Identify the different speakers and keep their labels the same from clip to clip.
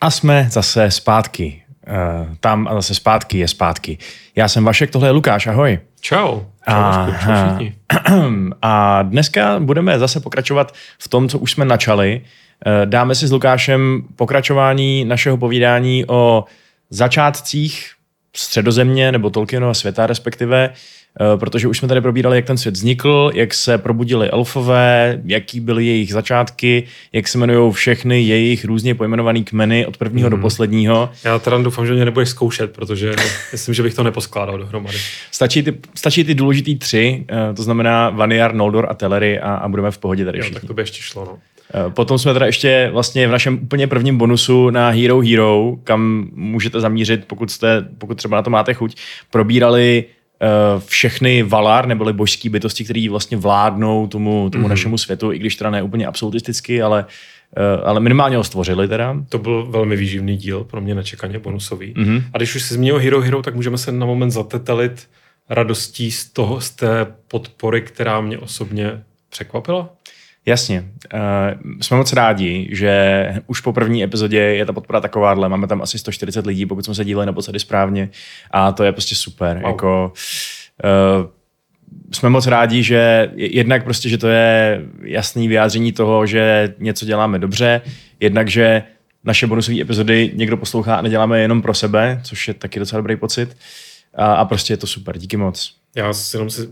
Speaker 1: A jsme zase zpátky. Uh, tam a zase zpátky je zpátky. Já jsem Vašek, tohle je Lukáš, ahoj.
Speaker 2: Čau. Čau, a,
Speaker 1: čau a dneska budeme zase pokračovat v tom, co už jsme načali. Uh, dáme si s Lukášem pokračování našeho povídání o začátcích středozemě nebo Tolkienova světa respektive, Eh, protože už jsme tady probírali, jak ten svět vznikl, jak se probudili elfové, jaký byly jejich začátky, jak se jmenují všechny jejich různě pojmenované kmeny od prvního mm. do mhm. posledního.
Speaker 2: Já teda doufám, že mě nebudeš zkoušet, protože myslím, že bych to neposkládal dohromady.
Speaker 1: Stačí ty, stačí ty důležitý tři, eh, to znamená Vaniar, Noldor a Telery a, a budeme v pohodě tady všichni.
Speaker 2: Jo, tak to by ještě šlo, no.
Speaker 1: Eh, potom jsme teda ještě vlastně v našem úplně prvním bonusu na Hero Hero, kam můžete zamířit, pokud, jste, pokud třeba na to máte chuť, probírali Eh, všechny Valar, neboli božský bytosti, které vlastně vládnou tomu, tomu mm-hmm. našemu světu, i když teda ne úplně absolutisticky, ale, eh, ale minimálně ho stvořili teda.
Speaker 2: To byl velmi výživný díl, pro mě nečekaně bonusový. Mm-hmm. A když už si zmínil Hero Hero, tak můžeme se na moment zatetelit radostí z toho, z té podpory, která mě osobně překvapila.
Speaker 1: Jasně. Uh, jsme moc rádi, že už po první epizodě je ta podpora takováhle. Máme tam asi 140 lidí, pokud jsme se díleli naposledy správně. A to je prostě super. Wow. Jako, uh, jsme moc rádi, že jednak prostě, že to je jasný vyjádření toho, že něco děláme dobře, jednak, že naše bonusové epizody někdo poslouchá a neděláme jenom pro sebe, což je taky docela dobrý pocit. A, a prostě je to super. Díky moc.
Speaker 2: Já si jenom si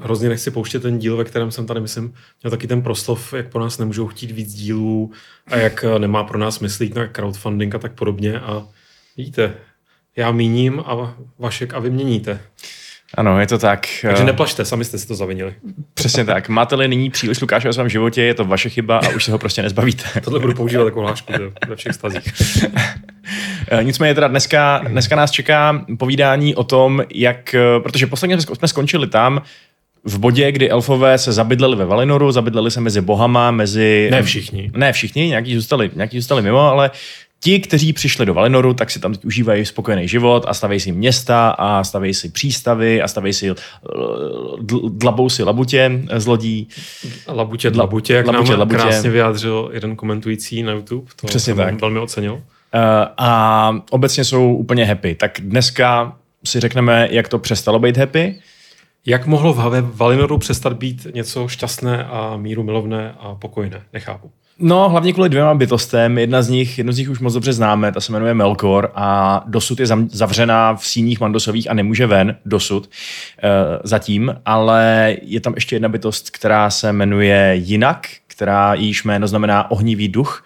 Speaker 2: hrozně nechci pouštět ten díl, ve kterém jsem tady, myslím, měl taky ten proslov, jak po nás nemůžou chtít víc dílů a jak eh, nemá pro nás myslít na crowdfunding a tak podobně. A vidíte, já míním a Vašek a vy měníte.
Speaker 1: Ano, je to tak.
Speaker 2: Takže neplašte, sami jste si to zavinili.
Speaker 1: Přesně tak. Máte-li nyní příliš Lukáše ve svém životě, je to vaše chyba a už se ho prostě nezbavíte.
Speaker 2: Tohle budu používat jako hlášku ve všech stazích.
Speaker 1: Eh, nicméně teda dneska, dneska nás čeká povídání o tom, jak, eh, protože posledně jsme skončili tam, v bodě, kdy elfové se zabydleli ve Valinoru, zabydleli se mezi bohama, mezi...
Speaker 2: Ne všichni.
Speaker 1: Ne všichni, nějaký zůstali, nějaký zůstali mimo, ale ti, kteří přišli do Valinoru, tak si tam teď užívají spokojený život a staví si města a staví si přístavy a staví si dlabou si labutě z lodí.
Speaker 2: Labutě, dlabutě, jak labutě, nám labutě. krásně vyjádřil jeden komentující na YouTube. To Přesně tak. velmi ocenil.
Speaker 1: Eh, a obecně jsou úplně happy. Tak dneska si řekneme, jak to přestalo být happy.
Speaker 2: Jak mohlo v Valinoru přestat být něco šťastné a míru milovné a pokojné? Nechápu.
Speaker 1: No, hlavně kvůli dvěma bytostem. Jedna z nich, jedno z nich už moc dobře známe, ta se jmenuje Melkor a dosud je zavřená v síních mandosových a nemůže ven dosud uh, zatím, ale je tam ještě jedna bytost, která se jmenuje Jinak, která jejíž jméno znamená ohnivý duch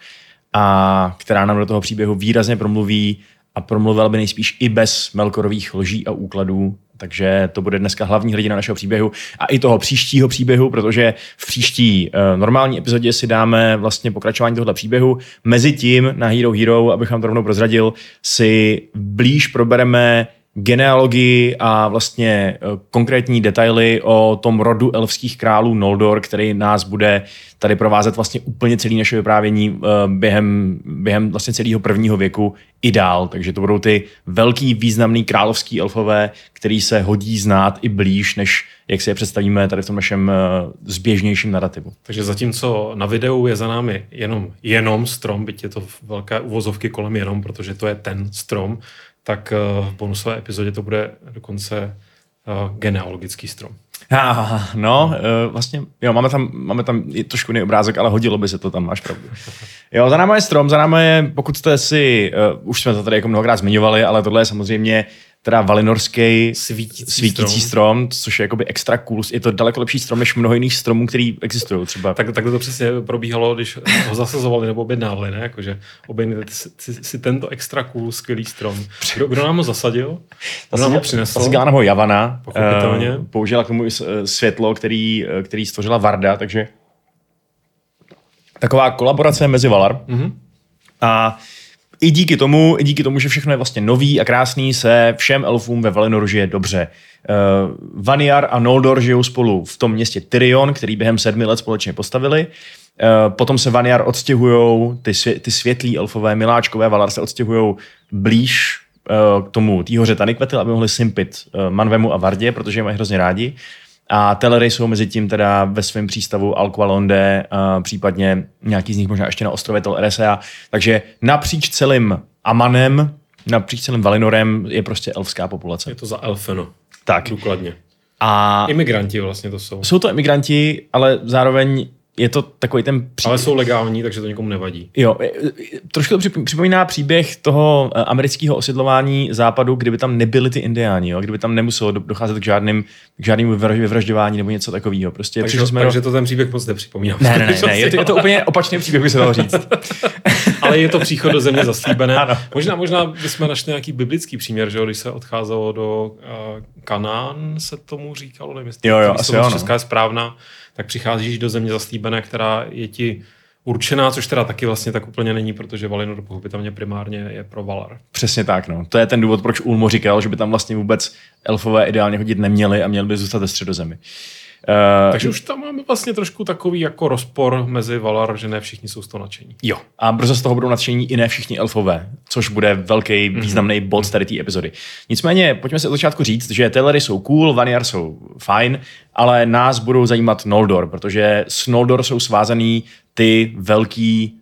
Speaker 1: a která nám do toho příběhu výrazně promluví a promluvila by nejspíš i bez Melkorových lží a úkladů. Takže to bude dneska hlavní hrdina našeho příběhu a i toho příštího příběhu, protože v příští uh, normální epizodě si dáme vlastně pokračování tohoto příběhu. Mezitím na Hero Hero, abych vám to rovnou prozradil, si blíž probereme genealogii a vlastně eh, konkrétní detaily o tom rodu elfských králů Noldor, který nás bude tady provázet vlastně úplně celý naše vyprávění eh, během, během vlastně celého prvního věku i dál. Takže to budou ty velký významný královský elfové, který se hodí znát i blíž, než jak si je představíme tady v tom našem eh, zběžnějším narrativu.
Speaker 2: Takže zatímco na videu je za námi jenom, jenom strom, byť je to velké uvozovky kolem jenom, protože to je ten strom, tak eh, v bonusové epizodě to bude dokonce uh, genealogický strom.
Speaker 1: Ah, no, uh, vlastně, jo, máme tam, máme tam i trošku jiný obrázek, ale hodilo by se to tam, máš pravdu. Jo, za náma je strom, za náma je, pokud jste si, uh, už jsme to tady jako mnohokrát zmiňovali, ale tohle je samozřejmě teda valinorský svítící, svítící strom. strom, což je jakoby extra cool. Je to daleko lepší strom než mnoho jiných stromů, který existují třeba.
Speaker 2: Tak, tak to přesně probíhalo, když ho zasazovali nebo objednávali, ne? Jakože objednali si, si, tento extra cool, skvělý strom. Kdo, kdo nám ho zasadil? Kdo nám ho přinesl?
Speaker 1: Zasadila nám ho Javana. Pochopitelně. Uh, použila k tomu eh, světlo, který, eh, který stvořila Varda, takže taková kolaborace mezi Valar. Mm-hmm. A i díky tomu, i díky tomu, že všechno je vlastně nový a krásný, se všem elfům ve Valinoru žije dobře. Uh, Vaniar a Noldor žijou spolu v tom městě Tyrion, který během sedmi let společně postavili. Uh, potom se Vaniar odstěhují, ty, svě, ty světlí elfové, miláčkové Valar se odstěhují blíž uh, k tomu týhoře Tanikvetil, aby mohli simpit uh, Manvemu a Vardě, protože je mají hrozně rádi. A Telery jsou mezi tím teda ve svém přístavu Alqualonde, uh, případně nějaký z nich možná ještě na ostrově Tel Eresea. Takže napříč celým Amanem, napříč celým Valinorem je prostě elfská populace.
Speaker 2: Je to za elfeno.
Speaker 1: Tak.
Speaker 2: Důkladně.
Speaker 1: A
Speaker 2: Imigranti vlastně to jsou.
Speaker 1: jsou to imigranti, ale zároveň je to takový ten pří...
Speaker 2: Ale jsou legální, takže to nikomu nevadí.
Speaker 1: Jo, trošku to přip- připomíná příběh toho e, amerického osidlování západu, kdyby tam nebyli ty indiáni, jo? kdyby tam nemuselo do- docházet k, žádným, k žádnému vyvra- vyvražďování nebo něco takového. Prostě
Speaker 2: Takže,
Speaker 1: přišli jsme
Speaker 2: takže to ten příběh moc nepřipomíná.
Speaker 1: Ne, ne, ne, ne, je to, je to úplně opačný příběh, by se dalo říct.
Speaker 2: Ale je to příchod do země zaslíbené.
Speaker 1: Ano.
Speaker 2: Možná, možná bychom našli nějaký biblický příměr, že jo, když se odcházelo do uh, Kanán, se tomu říkalo, nevím, jestli
Speaker 1: Jo, jo,
Speaker 2: ta
Speaker 1: asi
Speaker 2: výslovnost
Speaker 1: jo, no.
Speaker 2: česká je správná, tak přicházíš do země zaslíbené, která je ti určená, což teda taky vlastně tak úplně není, protože Valinor pochopitelně primárně je pro Valar.
Speaker 1: Přesně tak, no. To je ten důvod, proč Ulmo říkal, že by tam vlastně vůbec elfové ideálně hodit neměli a měli by zůstat ve středozemi. Uh,
Speaker 2: Takže už tam máme vlastně trošku takový jako rozpor mezi Valar, že ne všichni jsou z toho nadšení.
Speaker 1: Jo. A brzo z toho budou nadšení i ne všichni elfové, což bude velký
Speaker 2: Mhm.
Speaker 1: významný bod tady té epizody. Nicméně, pojďme si od začátku říct, že Telery jsou cool, Vanyar jsou fajn, ale nás budou zajímat Noldor, protože s Noldor jsou svázaný ty velký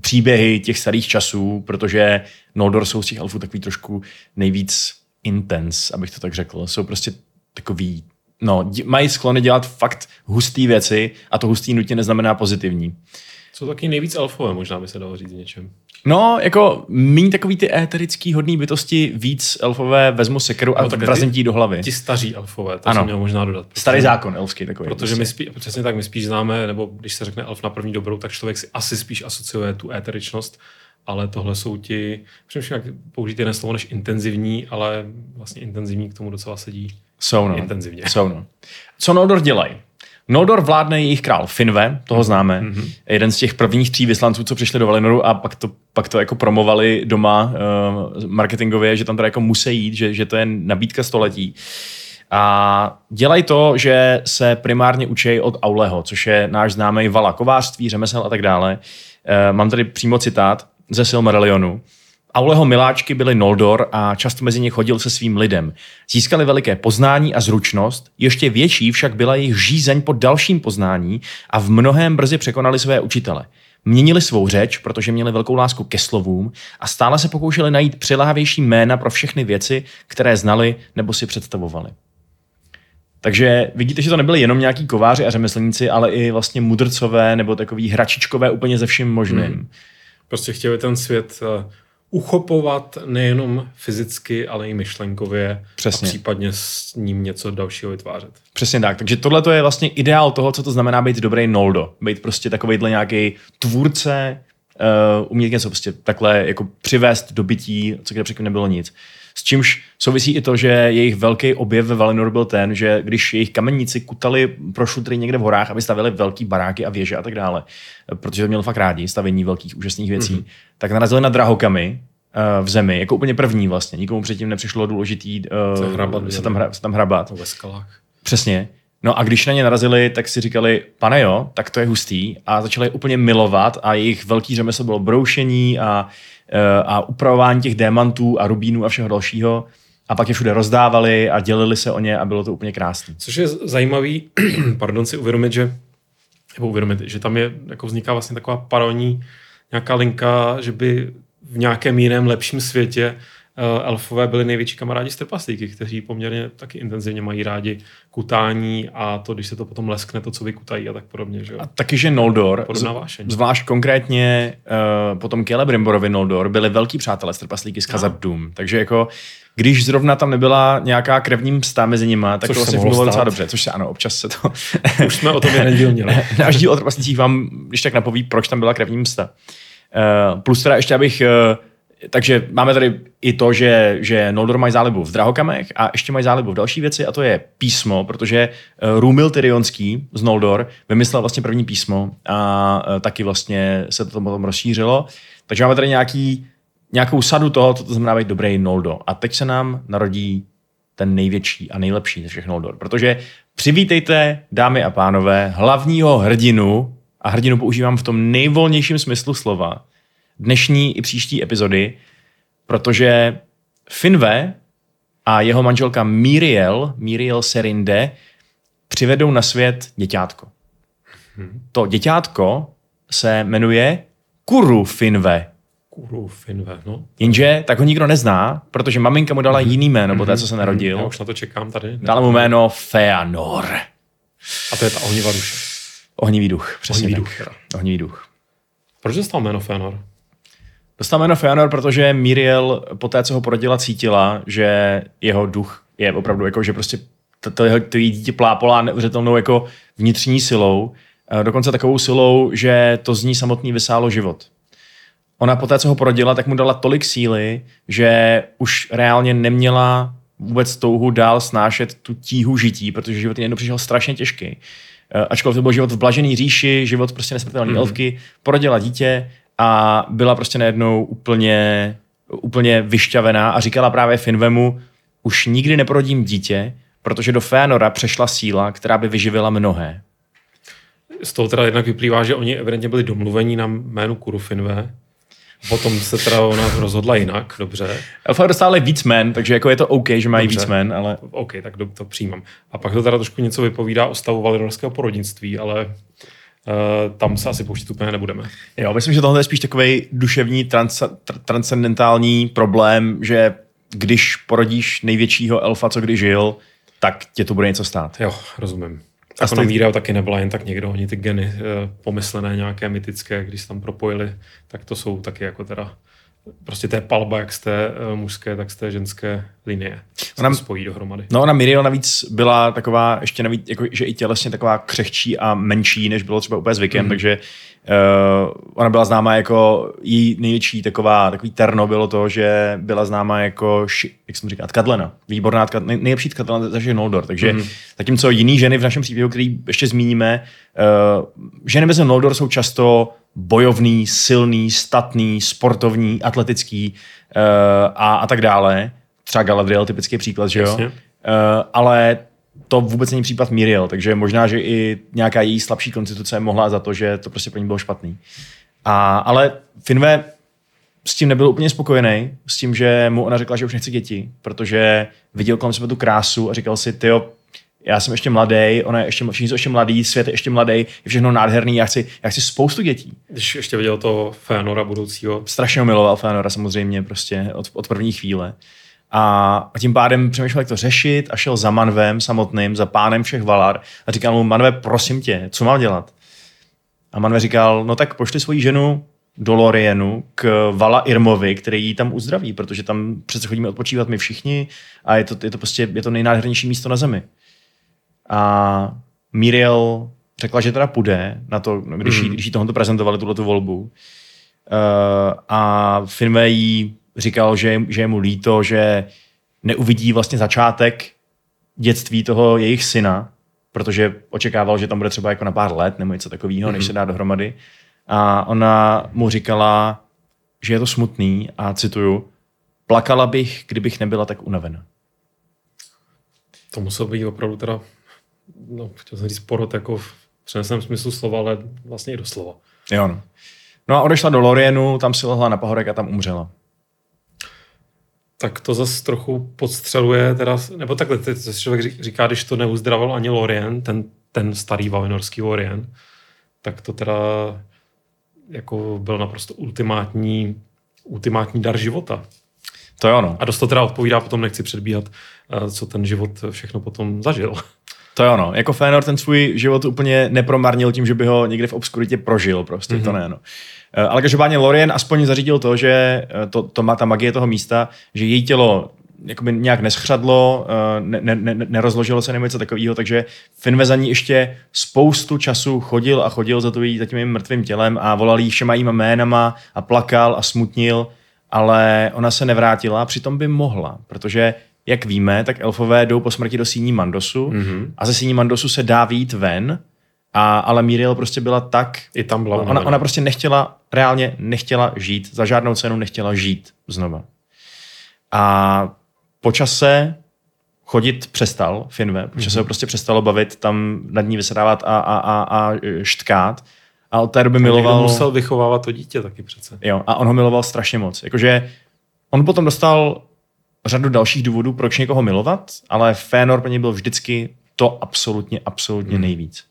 Speaker 1: příběhy těch starých časů, protože Noldor jsou z těch elfů takový trošku nejvíc intense, abych to tak řekl. Jsou prostě takový No, mají sklony dělat fakt hustý věci a to hustý nutně neznamená pozitivní.
Speaker 2: Jsou taky nejvíc elfové, možná by se dalo říct něčem.
Speaker 1: No, jako míň takový ty éterický hodný bytosti, víc elfové vezmu sekeru a
Speaker 2: No, tak
Speaker 1: vrazím do hlavy.
Speaker 2: Ti staří elfové, to
Speaker 1: Ano.
Speaker 2: jsem měl možná dodat.
Speaker 1: Starý zákon elfský takový.
Speaker 2: Protože my spí, přesně tak, my spíš známe, nebo když se řekne elf na první dobrou, tak člověk si asi spíš asociuje tu éteričnost, ale tohle jsou ti, přemýšlím, jak použít jiné slovo než intenzivní, ale vlastně intenzivní k tomu docela sedí.
Speaker 1: Jsou, no.
Speaker 2: intenzivně.
Speaker 1: Jsou, no. Co Noldor dělají? Noldor vládne jejich král Finve, toho známe.
Speaker 2: Mhm.
Speaker 1: Mm-hmm. Jeden z těch prvních tří vyslanců, co přišli do Valinoru a pak to, pak to jako promovali doma uh, marketingově, že tam teda jako musí jít, že, že to je nabídka století. A dělají to, že se primárně učí od Auleho, což je náš známý vala kovářství, řemesel a tak dále. Uh, mám tady přímo citát ze Silmarillionu. Auleho miláčky byly Noldor a často mezi ně chodil se svým lidem. Získali veliké poznání a zručnost, ještě větší však byla jejich žízeň po dalším poznání a v mnohém brzy překonali své učitele. Měnili svou řeč, protože měli velkou lásku ke slovům a stále se pokoušeli najít přilávější jména pro všechny věci, které znali nebo si představovali. Takže vidíte, že to nebyly jenom nějaký kováři a řemeslníci, ale i vlastně mudrcové nebo takový hračičkové úplně ze vším možným. Hmm.
Speaker 2: Prostě chtěli ten svět eh, uchopovat nejenom fyzicky, ale i myšlenkově
Speaker 1: Přesně.
Speaker 2: a případně s ním něco dalšího vytvářet.
Speaker 1: Přesně tak. Takže tohle je vlastně ideál toho, co to znamená být dobrý Noldo. Být prostě takovýhle nějaký tvůrce, uh, umět něco prostě takhle jako přivést do bytí, co kde předtím nebylo nic. S čímž souvisí i to, že jejich velký objev ve Valinor byl ten, že když jejich kamenníci kutali pro šutry někde v horách, aby stavili velký baráky a věže a tak dále, protože to měl fakt rádi, stavění velkých úžasných věcí, mm-hmm. tak narazili na drahokamy eh, v zemi, jako úplně první vlastně. Nikomu předtím nepřišlo důležitý uh,
Speaker 2: Se hrabat
Speaker 1: se, tam, hra, se tam hrabat.
Speaker 2: Ve skalách.
Speaker 1: Přesně. No a když na ně narazili, tak si říkali, pane jo, tak to je hustý a začali je úplně milovat a jejich velký řemeslo bylo broušení a, eh, a upravování těch démantů a rubínů a všeho dalšího a pak je všude rozdávali a dělili se o ně a bylo to úplně krásné.
Speaker 2: Což je zajímavý, pardon, si uvědomit, že nebo uvědomit, že tam je, jako vzniká vlastně taková parodní nějaká linka, že by v nějakém jiném lepším světě elfové byli největší kamarádi z trpaslíky, kteří poměrně taky intenzivně mají rádi kutání a to, když se to potom leskne, to, co vykutají a tak podobně. Že?
Speaker 1: A taky, že Noldor, zvlášť konkrétně uh, potom Celebrimborovi Noldor, byli velký přátelé z trpaslíky z Khazad Dûm. Takže jako když zrovna tam nebyla nějaká krevní msta mezi nima, tak
Speaker 2: Což
Speaker 1: to vlastně
Speaker 2: mohlo
Speaker 1: fungovalo docela dobře. Což se ano, občas se to...
Speaker 2: Už jsme o tom jeden díl měli.
Speaker 1: Náš díl o trpaslicích vám, když tak napoví, proč tam byla krevní msta. Uh, plus teda ještě abych... Uh, takže máme tady i to, že, že Noldor mají zálibu v drahokamech a ještě mají zálibu v další věci a to je písmo, protože uh, Rumil Tyrionský z Noldor vymyslel vlastně první písmo a uh, taky vlastně se to potom rozšířilo. Takže máme tady nějaký, nějakou sadu toho, co to znamená být dobrý Noldo. A teď se nám narodí ten největší a nejlepší ze všech Noldor. Protože přivítejte, dámy a pánové, hlavního hrdinu, a hrdinu používám v tom nejvolnějším smyslu slova, dnešní i příští epizody, protože Finve a jeho manželka Miriel, Miriel Serinde, přivedou na svět děťátko. To děťátko se jmenuje Kuru Finve.
Speaker 2: Kuru Finve, no.
Speaker 1: Jenže tak ho nikdo nezná, protože maminka mu dala jiný jméno, po té, co se narodil.
Speaker 2: Já už na to čekám tady.
Speaker 1: Dala mu jméno Feanor.
Speaker 2: A to je ta ohnivá duše.
Speaker 1: Ohnivý duch, přesně
Speaker 2: Ohnivý
Speaker 1: tak.
Speaker 2: duch.
Speaker 1: Ohnivý duch.
Speaker 2: Proč dostal jméno Fëanor?
Speaker 1: Dostal jméno Feanor, protože Miriel po té, co ho porodila, cítila, že jeho duch je opravdu jako, že prostě to, jeho, dítě plápolá neuvěřitelnou jako vnitřní silou, eh, dokonce takovou silou, že to z ní samotný vysálo život. Ona po té, co ho porodila, tak mu dala tolik síly, že už reálně neměla vůbec touhu dál snášet tu tíhu žití, protože život jednou přišel strašně těžký. Eh, Ačkoliv to byl život v blažený říši, život prostě nesmrtelný mm. elfky, porodila dítě a byla prostě najednou úplně, úplně vyšťavená a říkala právě Finvemu, už nikdy neporodím dítě, protože do Fénora přešla síla, která by vyživila mnohé.
Speaker 2: Z toho teda jednak vyplývá, že oni evidentně byli domluvení na jménu Kuru Finve. Potom se teda ona rozhodla jinak, dobře.
Speaker 1: Elfové dostali víc men, takže jako je to OK, že mají
Speaker 2: Dobře.
Speaker 1: víc men, ale
Speaker 2: OK, tak do- to přijímám. A pak to teda trošku něco vypovídá o stavu valinorského porodnictví, ale tam se asi pouštět úplně nebudeme.
Speaker 1: jo, myslím, že tohle je spíš takový duševní trans, tr, transcendentální problém, že když porodíš největšího elfa, co kdy žil, tak tě to bude něco stát.
Speaker 2: Jo, rozumím.
Speaker 1: A
Speaker 2: A
Speaker 1: stej-
Speaker 2: ona Miriel taky nebyla jen tak někdo, oni ty geny eh, pomyslené, nějaké mytické, když se tam propojili, tak to jsou taky jako teda prostě té palba jak z té eh, mužské, tak z té ženské linie. Se
Speaker 1: Ona-
Speaker 2: to spojí dohromady.
Speaker 1: No ona Miriel navíc byla taková, ještě navíc, jako, že i tělesně taková křehčí a menší, než bylo třeba úplně zvykem, mm. takže uh, ona byla známá jako její největší taková, takový terno bylo to, že byla známá jako, jak jsem říkal, tkadlena. Výborná tkadlena, nej, nejlepší tkadlena zažije Noldor, takže mm. zatímco jiný ženy v našem příběhu, který ještě zmíníme, uh, ženy mezi Noldor jsou často bojovný, silný, statný, sportovní, atletický uh, a, a tak dále. Třeba Galadriel, typický příklad, že jo?
Speaker 2: Jasně.
Speaker 1: Uh, ale to vůbec není případ Miriel, takže možná, že i nějaká její slabší konstituce mohla za to, že to prostě pro ní bylo špatný. A, ale Finve s tím nebyl úplně spokojený, s tím, že mu ona řekla, že už nechce děti, protože viděl kolem sebe tu krásu a říkal si, tyjo, já jsem ještě mladý, ona je ještě, všichni jsou ještě mladý, svět je ještě mladý, je všechno nádherný, já chci, já chci spoustu dětí.
Speaker 2: Když ještě viděl toho Fénora budoucího,
Speaker 1: Strašně ho miloval Fëanora samozřejmě prostě od, od první chvíle. A, tím pádem přemýšlel, jak to řešit a šel za Manvem samotným, za pánem všech Valar a říkal mu, Manve, prosím tě, co mám dělat? A Manve říkal, no tak pošli svoji ženu do Lorienu k Vala Irmovi, který ji tam uzdraví, protože tam přece chodíme odpočívat my všichni a je to, je to prostě je to nejnádhernější místo na zemi. A Miriel řekla, že teda půjde na to, no, když, jí, když jí tohoto prezentovali, tuhle volbu. Uh, a Finwë jí říkal, že, že je mu líto, že neuvidí vlastně začátek dětství toho jejich syna, protože očekával, že tam bude třeba jako na pár let nebo něco takového, mm-hmm. než se dá dohromady. A ona mu říkala, že je to smutný a cituju, plakala bych, kdybych nebyla tak unavená.
Speaker 2: to musel být opravdu teda, no, chtěl jsem říct porod jako v přeneseném smyslu slova, ale vlastně i doslova.
Speaker 1: Jo, no. No a odešla do Lorienu, tam si lehla na pahorek a tam umřela.
Speaker 2: Tak to zase trochu podstřeluje, teda, nebo takhle, teď zase člověk ří- říká, když to neuzdravil ani Lorien, ten, ten starý valinorský Lorien, tak to teda jako byl naprosto ultimátní, ultimátní dar života.
Speaker 1: To jo, no.
Speaker 2: A dost to teda odpovídá, potom nechci předbíhat, eh, co ten život všechno potom zažil.
Speaker 1: To jo, no. Jako Fénor ten svůj život úplně nepromarnil tím, že by ho někde v obskuritě prožil, prostě mm-hmm. to ne, no. Eh, Ale každopádně Lorien aspoň zařídil to, že eh, to, to má ta magie toho místa, že její tělo jakoby nějak neschřadlo, eh, ne, ne, ne, nerozložilo se nebo něco takového, takže Finve za ní ještě spoustu času chodil a chodil za, to jí, za tím jejím mrtvým tělem a volal jí všema jíma jménama a plakal a smutnil, ale ona se nevrátila přitom by mohla, protože jak víme, tak elfové jdou po smrti do síní Mandosu mm-hmm. a ze síní Mandosu se dá výjít ven, a, ale Miriel prostě byla tak
Speaker 2: I tam byla
Speaker 1: Ona, ona prostě nechtěla, reálně nechtěla žít, za žádnou cenu nechtěla žít znova. A po čase chodit přestal Finve, po čase ho prostě přestalo bavit tam nad ní vysedávat a, a, a, a štkát. A od té doby miloval...
Speaker 2: musel vychovávat to dítě taky přece.
Speaker 1: Jo, a on ho miloval strašně moc. Jakože on potom dostal řadu dalších důvodů, proč někoho milovat, ale Fénor pro něj byl vždycky to absolutně, absolutně hmm. nejvíc.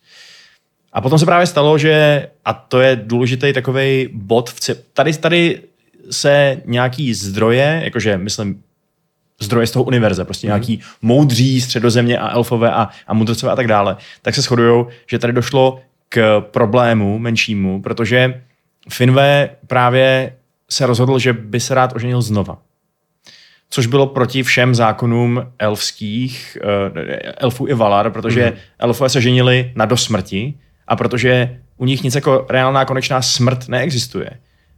Speaker 1: A potom se právě stalo, že, a to je důležitý takový bod, v ce, tady, tady se nějaký zdroje, jakože myslím zdroje z toho univerze, prostě mm. nějaký moudří středozemě a elfové a, a mudrcové a tak dále, tak se shodují, že tady došlo k problému menšímu, protože Finve právě se rozhodl, že by se rád oženil znova. Což bylo proti všem zákonům elfských, uh, elfů i Valar, protože mm. elfové se ženili na dosmrti a protože u nich nic jako reálná konečná smrt neexistuje,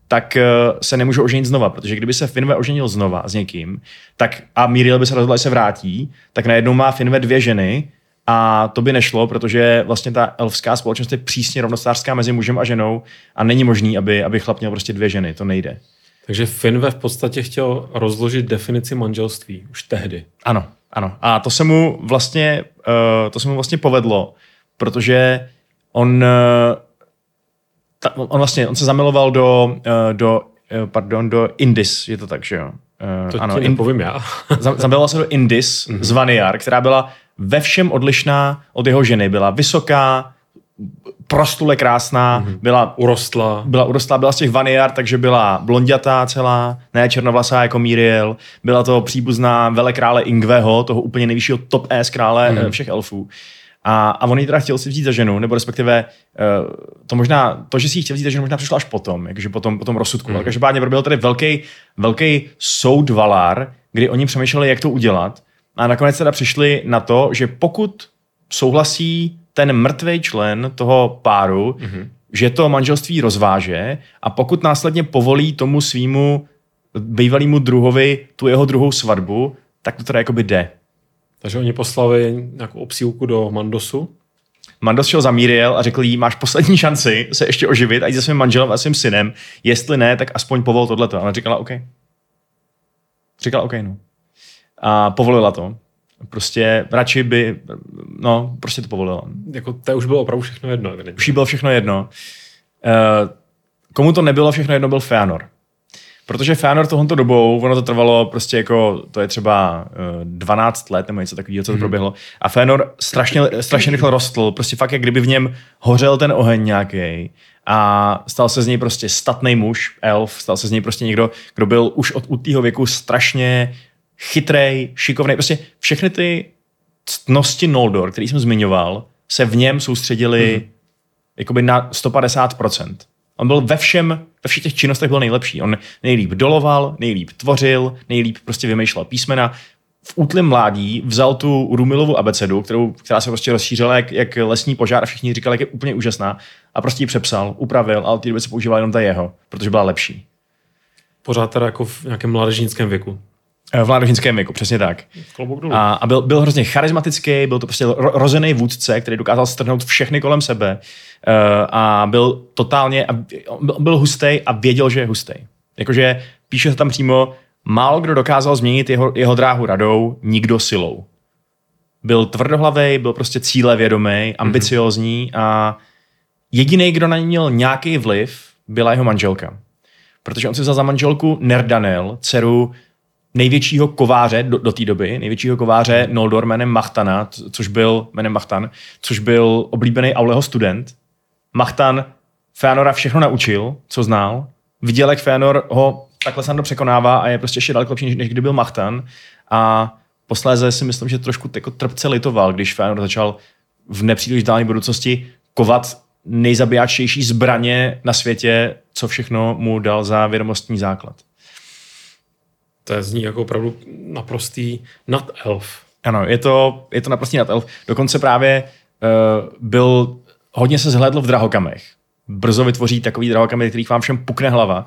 Speaker 1: tak uh, se nemůžou oženit znova, protože kdyby se Finve oženil znova s někým, tak a Miriel by se rozhodla, že se vrátí, tak najednou má Finve dvě ženy a to by nešlo, protože vlastně ta elfská společnost je přísně rovnostářská mezi mužem a ženou a není možný, aby, aby chlap měl prostě dvě ženy, to nejde.
Speaker 2: Takže Finve v podstatě chtěl rozložit definici manželství už tehdy.
Speaker 1: Ano, ano. A to se mu vlastně, uh, to se mu vlastně povedlo, protože on, uh, ta, on vlastně, on se zamiloval do, uh, do uh, pardon, do Indis, je to tak, že jo?
Speaker 2: Uh, to ano, ti nepovím já.
Speaker 1: zamiloval se do Indis mm-hmm. z Vaniar, která byla ve všem odlišná od jeho ženy. Byla vysoká, prostule krásná, mm-hmm. byla
Speaker 2: urostlá.
Speaker 1: Byla urostlá, byla z těch vaniar, takže byla blondětá celá, ne černovlasá jako Miriel. Byla to příbuzná velekrále Ingveho, toho úplně nejvyššího top S krále mm-hmm. všech elfů. A, a on ji teda chtěl si vzít za ženu, nebo respektive uh, to možná, to, že si ji chtěl vzít za ženu, možná přišlo až potom, jakože potom, potom rozsudku. Mm. Každopádně byl tady velký, velký soud Valar, kdy oni přemýšleli, jak to udělat. A nakonec teda přišli na to, že pokud souhlasí ten mrtvý člen toho páru, mm-hmm. že to manželství rozváže a pokud následně povolí tomu svýmu bývalému druhovi tu jeho druhou svatbu, tak to teda jakoby jde.
Speaker 2: Takže oni poslali nějakou obsílku do Mandosu.
Speaker 1: Mandos šel za Miriel a řekl jí, máš poslední šanci se ještě oživit a jít se svým manželem a svým synem. Jestli ne, tak aspoň povol tohleto. A ona říkala, OK. Říkala, OK, no. A povolila to. Prostě radši by, no, prostě to povolila.
Speaker 2: Jako to už bylo opravdu všechno jedno. Evidentně.
Speaker 1: Už jí bylo všechno jedno. Uh, komu to nebylo všechno jedno, byl Feanor. Protože Feanor tohoto dobou, ono to trvalo prostě jako, to je třeba uh, eh, 12 let nebo něco takového, co to mm. proběhlo. A Feanor strašně, strašně rychle rostl, prostě fakt jak kdyby v něm hořel ten oheň nějaký a stal se z něj prostě statný muž, elf, stal se z něj prostě někdo, kdo byl už od útlýho věku strašně chytrej, šikovný. Prostě všechny ty ctnosti Noldor, který jsem zmiňoval, se v něm soustředili mm. jakoby na 150%. On byl ve všem, ve všech těch činnostech byl nejlepší. On nejlíp doloval, nejlíp tvořil, nejlíp prostě vymýšlel písmena. V útlém mládí vzal tu Rumilovu abecedu, kterou, která se prostě rozšířila jak, jak lesní požár a všichni říkali, jak je úplně úžasná. A prostě ji přepsal, upravil, ale ty doby se používala jenom ta jeho, protože byla lepší.
Speaker 2: Pořád teda jako v nějakém mládežnickém věku.
Speaker 1: Eh, v mládežnickém věku, přesně tak. A, a byl, byl hrozně charismatický, byl to prostě rozený vůdce, který dokázal strhnout všechny kolem sebe uh, a byl totálně, a byl hustý a věděl, že je hustý. Jakože píše se tam přímo, málo kdo dokázal změnit jeho, jeho dráhu radou, nikdo silou. Byl tvrdohlavý, byl prostě cíle vědomý, mhm. ambiciozní mm-hmm. a jediný, kdo na něj měl nějaký vliv, byla jeho manželka. Protože on si vzal za manželku Nerdanel, dceru největšího kováře do, do té doby, největšího kováře Noldor jménem Machtana, což byl, jménem Machtan, což byl oblíbený Auleho student. Machtan Feanora všechno naučil, co znal. Viděl, jak Feanor ho takhle snadno překonává a je prostě ještě daleko lepší, než, než kdy byl Machtan. A posléze si myslím, že trošku jako trpce litoval, když Feanor začal v nepříliš dálné budoucnosti kovat nejzabijáčtější zbraně na světě, co všechno mu dal za vědomostní základ.
Speaker 2: To je zní jako opravdu naprostý nad elf.
Speaker 1: Ano, je to, je to naprostý nad elf. Dokonce právě uh, byl, hodně se zhlédl v drahokamech. Brzo vytvoří takový drahokamy, kterých vám všem pukne hlava,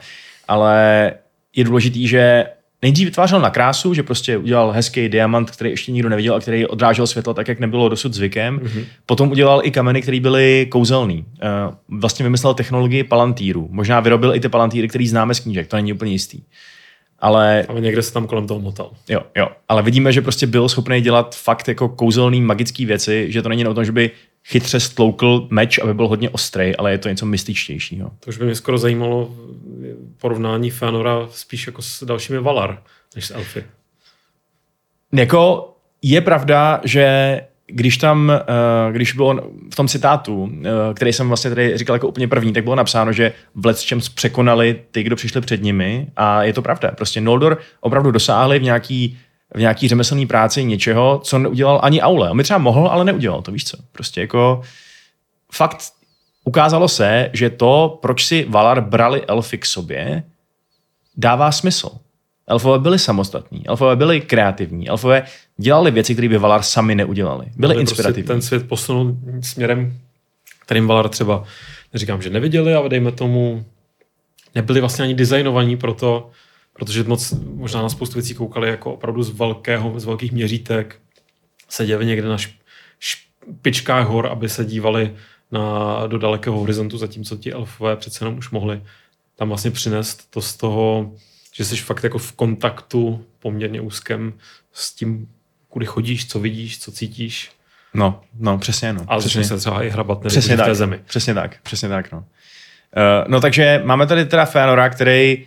Speaker 1: ale je důležitý, že nejdřív vytvářel na krásu, že prostě udělal hezký diamant, který ještě nikdo neviděl a který odrážel světlo tak, jak nebylo dosud zvykem. Mm-hmm. Potom udělal i kameny, které byly kouzelný. Uh, vlastně vymyslel technologii palantýru. Možná vyrobil i ty palantýry, které známe z knížek, to není úplně jistý. Ale,
Speaker 2: ale někde se tam kolem toho motal.
Speaker 1: Jo, jo. Ale vidíme, že prostě byl schopný dělat fakt jako kouzelný magický věci, že to není o tom, že by chytře stloukl meč, aby byl hodně ostrý, ale je to něco mystičtějšího.
Speaker 2: To už by mě skoro zajímalo porovnání Fëanora spíš jako s dalšími Valar, než s Elfy.
Speaker 1: Jako je pravda, že když tam, uh, když bylo v tom citátu, uh, který jsem vlastně tady říkal jako úplně první, tak bylo napsáno, že v Let's Champs překonali ty, kdo přišli před nimi a je to pravda. Prostě Noldor opravdu dosáhli v nějaký v nějaký řemeslný práci něčeho, co neudělal ani Aule. On mi třeba mohl, ale neudělal, to víš co. Prostě jako fakt ukázalo se, že to, proč si Valar brali elfy k sobě, dává smysl. Elfové byli samostatní, elfové byli kreativní, elfové dělali věci, které by Valar sami neudělali. Byli
Speaker 2: Aby
Speaker 1: inspirativní.
Speaker 2: Prostě ten svět posunul směrem, kterým Valar třeba, neříkám, že neviděli, ale dejme tomu, nebyli vlastně ani designovaní pro to, protože moc možná na spoustu věcí koukali jako opravdu z velkého, z velkých měřítek, seděli někde na špičkách hor, aby se dívali na, do dalekého horizontu, zatímco ti elfové přece jenom už mohli tam vlastně přinést to z toho, že jsi fakt jako v kontaktu poměrně úzkém s tím, kudy chodíš, co vidíš, co cítíš.
Speaker 1: No, no, přesně, no.
Speaker 2: A
Speaker 1: přesně.
Speaker 2: se třeba i hrabat
Speaker 1: přesně
Speaker 2: v
Speaker 1: tak,
Speaker 2: té zemi.
Speaker 1: Přesně tak, přesně tak, no. Uh, no takže máme tady teda Feanora, který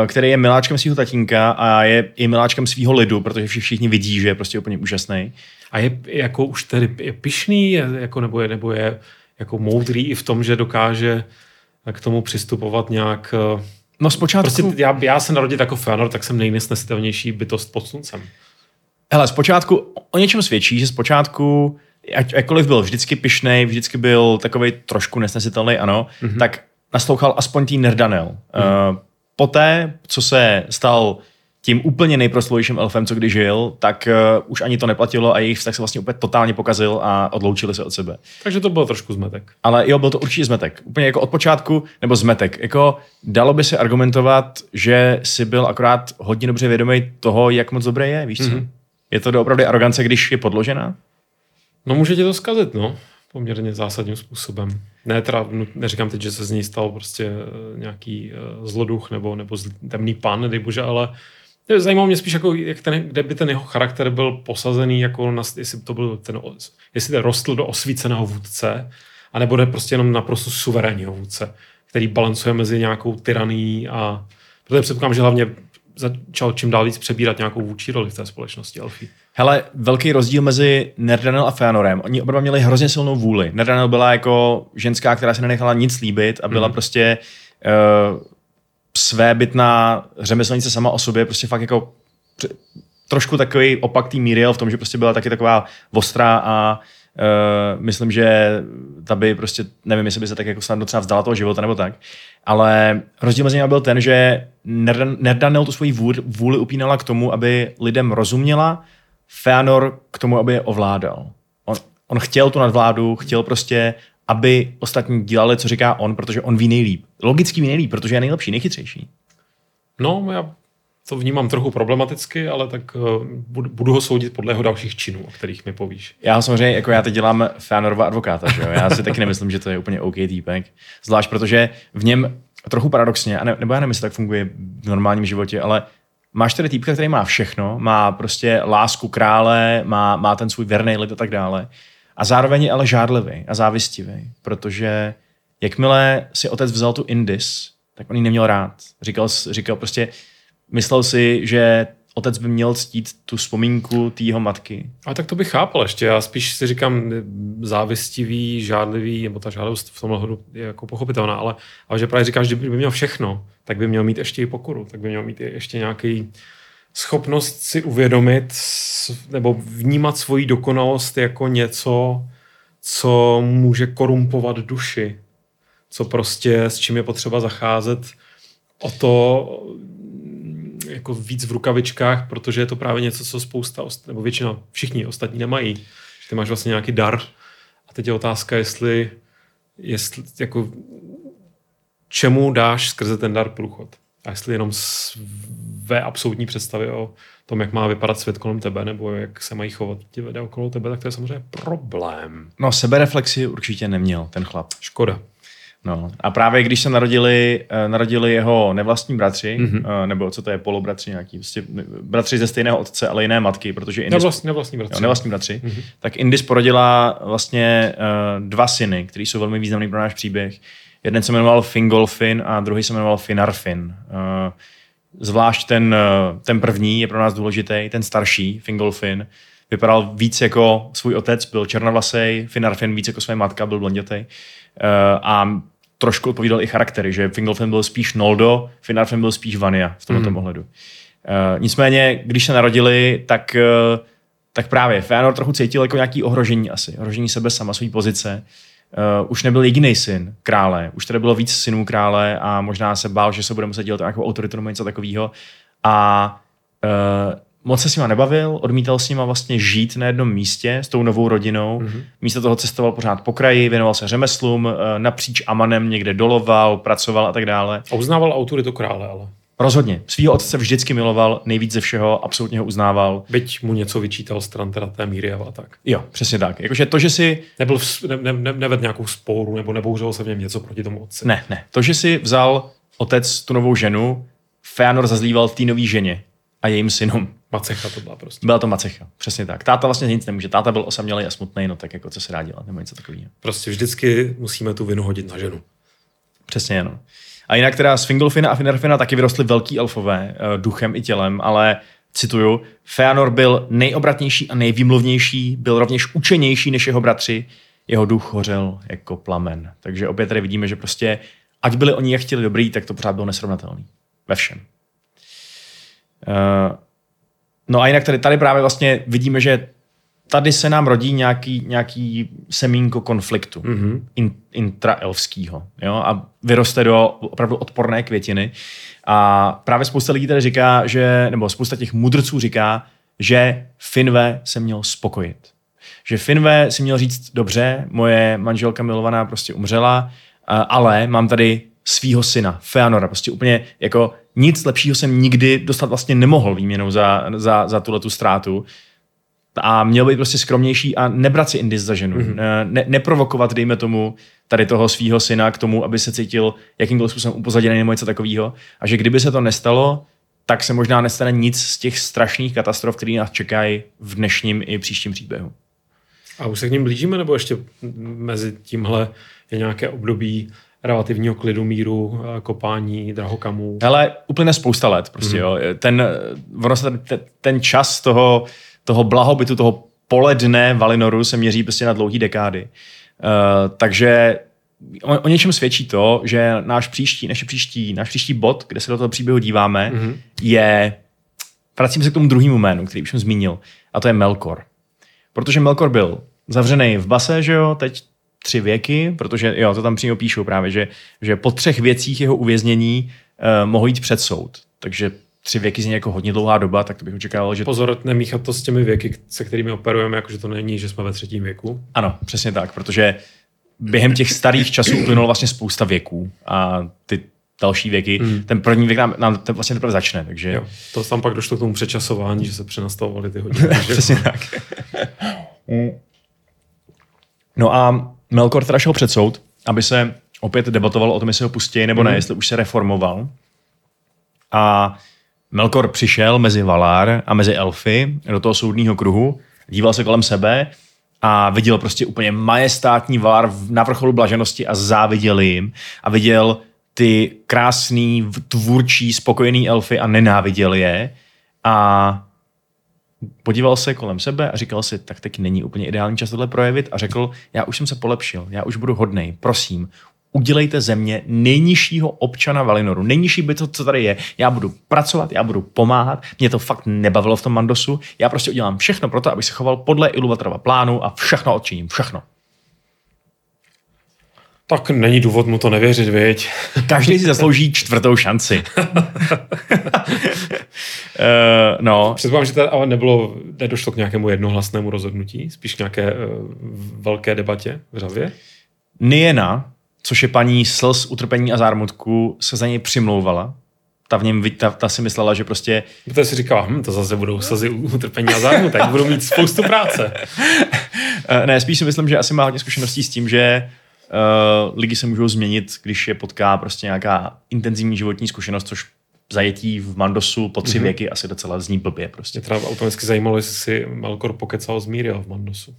Speaker 1: uh, který je miláčkem svého tatínka a je i miláčkem svého lidu, protože všichni vidí, že je prostě úplně úžasný.
Speaker 2: A je jako už tedy je pišný, je, jako, nebo, je, nebo je jako moudrý i v tom, že dokáže k tomu přistupovat nějak...
Speaker 1: No zpočátku...
Speaker 2: Prostě já, já jsem narodit jako Feanor, tak jsem nejnesnesitelnější bytost pod sluncem.
Speaker 1: Hele, zpočátku o něčem svědčí, že zpočátku, ať, jakkoliv byl vždycky pišnej, vždycky byl takový trošku nesnesitelný, ano, mm-hmm. tak naslouchal aspoň tý Nerdanel. Mm-hmm. Uh, poté, co se stal tím úplně nejproslovějším elfem, co kdy žil, tak uh, už ani to neplatilo a jejich vztah se vlastně úplně totálně pokazil a odloučili se od sebe.
Speaker 2: Takže to bylo trošku zmetek.
Speaker 1: Ale jo, byl to určitě zmetek. Úplně jako od počátku, nebo zmetek. Jako dalo by se argumentovat, že si byl akorát hodně dobře vědomý toho, jak moc dobré je, víš co? Mm-hmm. Je to opravdu arogance, když je podložená?
Speaker 2: No může tě to zkazit, no. Poměrně zásadním způsobem. Ne, teda, neříkám teď, že se z ní stal prostě eh, nějaký uh, zloduch nebo, nebo temný pan, nedej bože, ale Zajímalo mě spíš, jako, jak ten, kde by ten jeho charakter byl posazený, jako na, jestli to byl ten, jestli ten rostl do osvíceného vůdce, anebo jde prostě jenom naprosto suverénního vůdce, který balancuje mezi nějakou tyraní a protože předpokládám, že hlavně začal čím dál víc přebírat nějakou vůči roli v té společnosti Alfie.
Speaker 1: Hele, velký rozdíl mezi Nerdanel a Feanorem. Oni oba měli hrozně silnou vůli. Nerdanel byla jako ženská, která se nenechala nic líbit a byla mm. prostě uh, svébytná řemeslnice sama o sobě, prostě fakt jako trošku takový opak tý Miriel v tom, že prostě byla taky taková ostrá a uh, myslím, že ta by prostě, nevím, jestli by se tak jako snadno třeba vzdala toho života nebo tak, ale rozdíl mezi nimi byl ten, že Nerdanel tu svoji vůli, vůli upínala k tomu, aby lidem rozuměla, Feanor k tomu, aby je ovládal. On, on chtěl tu nadvládu, chtěl prostě aby ostatní dělali, co říká on, protože on ví nejlíp. Logicky ví nejlíp, protože je nejlepší, nejchytřejší.
Speaker 2: No, já to vnímám trochu problematicky, ale tak uh, budu ho soudit podle jeho dalších činů, o kterých mi povíš.
Speaker 1: Já samozřejmě, jako já teď dělám Feanorova advokáta, že jo? Já si taky nemyslím, že to je úplně OK týpek. Zvlášť protože v něm trochu paradoxně, a ne, nebo já nevím, jestli tak funguje v normálním životě, ale máš tady týpka, který má všechno, má prostě lásku krále, má, má ten svůj verný lid a tak dále. A zároveň je ale žádlivý a závistivý, protože jakmile si otec vzal tu Indis, tak on ji neměl rád. Říkal, říkal prostě, myslel si, že otec by měl ctít tu vzpomínku té jeho matky.
Speaker 2: A tak to bych chápal ještě. Já spíš si říkám závistivý, žádlivý, nebo ta žádost v tomhle hodu je jako pochopitelná, ale, ale že právě říkáš, že by měl všechno, tak by měl mít ještě i pokoru, tak by měl mít ještě nějaký schopnost si uvědomit nebo vnímat svoji dokonalost jako něco, co může korumpovat duši, co prostě s čím je potřeba zacházet o to jako víc v rukavičkách, protože je to právě něco, co spousta, nebo většina, všichni ostatní nemají. Ty máš vlastně nějaký dar a teď je otázka, jestli, jestli jako, čemu dáš skrze ten dar průchod. A jestli jenom své absolutní představy o tom, jak má vypadat svět kolem tebe, nebo jak se mají chovat ti lidé okolo tebe, tak to je samozřejmě problém.
Speaker 1: No, sebereflexi určitě neměl ten chlap.
Speaker 2: Škoda.
Speaker 1: No. A právě když se narodili, eh, narodili jeho nevlastní bratři, mm-hmm. nebo co to je, polobratři nějaký, prostě bratři ze stejného otce, ale jiné matky, protože
Speaker 2: Indis... Nevlastní, nevlastní bratři.
Speaker 1: Jo, nevlastní bratři. Mm-hmm. Tak Indis porodila vlastně uh, dva syny, kteří jsou velmi významný pro náš příběh. Jeden se jmenoval Fingolfin a druhý se jmenoval Finarfin. Zvlášť ten, uh, ten první je pro nás důležitý, ten starší, Fingolfin, vypadal víc jako svůj otec, byl černovlasej, Finarfen víc jako své matka, byl blondětej. Uh, a trošku odpovídal i charaktery, že Fingolfin byl spíš Noldo, Finarfen byl spíš Vania v tomto mm. ohledu. Uh, nicméně, když se narodili, tak, tak právě Feanor trochu cítil jako nějaký ohrožení asi, ohrožení sebe sama, své pozice. Uh, už nebyl jediný syn krále, už tady bylo víc synů krále a možná se bál, že se bude muset dělat nějakou autoritu nebo něco takového. A uh, moc se s nima nebavil, odmítal s nima vlastně žít na jednom místě s tou novou rodinou. Mm-hmm. Místo toho cestoval pořád po kraji, věnoval se řemeslům, eh, napříč Amanem někde doloval, pracoval a tak dále.
Speaker 2: A uznával autoritu krále, ale.
Speaker 1: Rozhodně. Svýho otce vždycky miloval, nejvíc ze všeho, absolutně ho uznával.
Speaker 2: Byť mu něco vyčítal stran teda té míry a tak.
Speaker 1: Jo, přesně tak. Jakože to, že si...
Speaker 2: Nebyl v, ne, ne, ne, neved nějakou sporu, nebo nebouřil se v něm něco proti tomu otci.
Speaker 1: Ne, ne. To, že si vzal otec tu novou ženu, Feanor zazlíval té nové ženě a jejím synům.
Speaker 2: Macecha to byla prostě.
Speaker 1: Byla to macecha, přesně tak. Táta vlastně nic nemůže. Táta byl osamělý a smutný, no tak jako co se dá dělat, nebo něco takového.
Speaker 2: Prostě vždycky musíme tu vinu hodit na ženu.
Speaker 1: Přesně, ano. A jinak teda z Fingolfina a Finarfina taky vyrostly velký elfové, eh, duchem i tělem, ale cituju, Feanor byl nejobratnější a nejvýmluvnější, byl rovněž učenější než jeho bratři, jeho duch hořel jako plamen. Takže opět tady vidíme, že prostě, ať byli oni jak chtěli dobrý, tak to pořád bylo nesrovnatelný. Ve všem. Uh, no a jinak tady, tady právě vlastně vidíme, že tady se nám rodí nějaký, nějaký semínko konfliktu mm-hmm. in, intraelfského. Jo? A vyroste do opravdu odporné květiny. A právě spousta lidí tady říká, že, nebo spousta těch mudrců říká, že Finve se měl spokojit. Že Finve si měl říct, dobře, moje manželka milovaná prostě umřela, ale mám tady svýho syna, Feanora, prostě úplně jako nic lepšího jsem nikdy dostat vlastně nemohl výměnou za, za, za tuhle tu ztrátu. A měl být prostě skromnější a nebrat si indis za ženu. Mm-hmm. Ne, neprovokovat, dejme tomu, tady toho svého syna k tomu, aby se cítil jakýmkoliv způsobem upozaděný nebo něco takového. A že kdyby se to nestalo, tak se možná nestane nic z těch strašných katastrof, které nás čekají v dnešním i příštím příběhu.
Speaker 2: A už se k ním blížíme, nebo ještě mezi tímhle je nějaké období relativního klidu, míru, eh, kopání drahokamů.
Speaker 1: Ale úplně spousta let prostě, mm. jo. Ten, ono se ten, ten čas toho, toho blahobytu, toho poledne Valinoru se měří prostě na dlouhý dekády. Uh, takže o, o něčem svědčí to, že náš příští, naše příští, náš příští bod, kde se do toho příběhu díváme, mm-hmm. je, vracím se k tomu druhému jménu, který už jsem zmínil, a to je Melkor. Protože Melkor byl zavřený v base, že jo, teď tři věky, protože jo, to tam přímo píšou právě, že, že po třech věcích jeho uvěznění uh, mohou jít před soud. Takže tři věky z jako hodně dlouhá doba, tak to bych očekával, že...
Speaker 2: Pozor, nemíchat to s těmi věky, se kterými operujeme, jakože to není, že jsme ve třetím věku.
Speaker 1: Ano, přesně tak, protože během těch starých časů uplynulo vlastně spousta věků a ty další věky, hmm. ten první věk nám, nám ten vlastně teprve začne, takže... Jo,
Speaker 2: to tam pak došlo k tomu přečasování, že se přenastavovaly ty hodiny.
Speaker 1: přesně tak. no a Melkor teda šel před soud, aby se opět debatoval o tom, jestli ho pustí nebo mm. ne, mhm. jestli už se reformoval. A Melkor přišel mezi Valar a mezi Elfy do toho soudního kruhu, díval se kolem sebe a viděl prostě úplně majestátní Valar na vrcholu blaženosti a záviděl jim a viděl ty krásný, tvůrčí, spokojený elfy a nenáviděl je. A podíval se kolem sebe a říkal si, tak teď není úplně ideální čas tohle projevit a řekl, já už jsem se polepšil, já už budu hodnej, prosím, udělejte ze mě nejnižšího občana Valinoru, nejnižší by to, co tady je. Já budu pracovat, já budu pomáhat, mě to fakt nebavilo v tom Mandosu, já prostě udělám všechno pro to, abych se choval podle Iluvatrova plánu a všechno odčiním, všechno.
Speaker 2: Tak není důvod mu to nevěřit, věď.
Speaker 1: Každý si zaslouží čtvrtou šanci. uh, no.
Speaker 2: Předpokládám, že to ale nebylo, nedošlo k nějakému jednohlasnému rozhodnutí, spíš k nějaké uh, velké debatě v řavě.
Speaker 1: Niena, což je paní slz, utrpení a zármutku, se za něj přimlouvala. Ta, v něm, ta, ta si myslela, že prostě...
Speaker 2: To si říkala, hm, to zase budou slzy utrpení a zármutek, budou mít spoustu práce.
Speaker 1: uh, ne, spíš si myslím, že asi má hodně zkušeností s tím, že uh, lidi se můžou změnit, když je potká prostě nějaká intenzivní životní zkušenost, což zajetí v Mandosu po tři mm-hmm. věky asi docela zní blbě prostě.
Speaker 2: Mě teda automaticky zajímalo, jestli si Malkor pokecal s Miriel v Mandosu.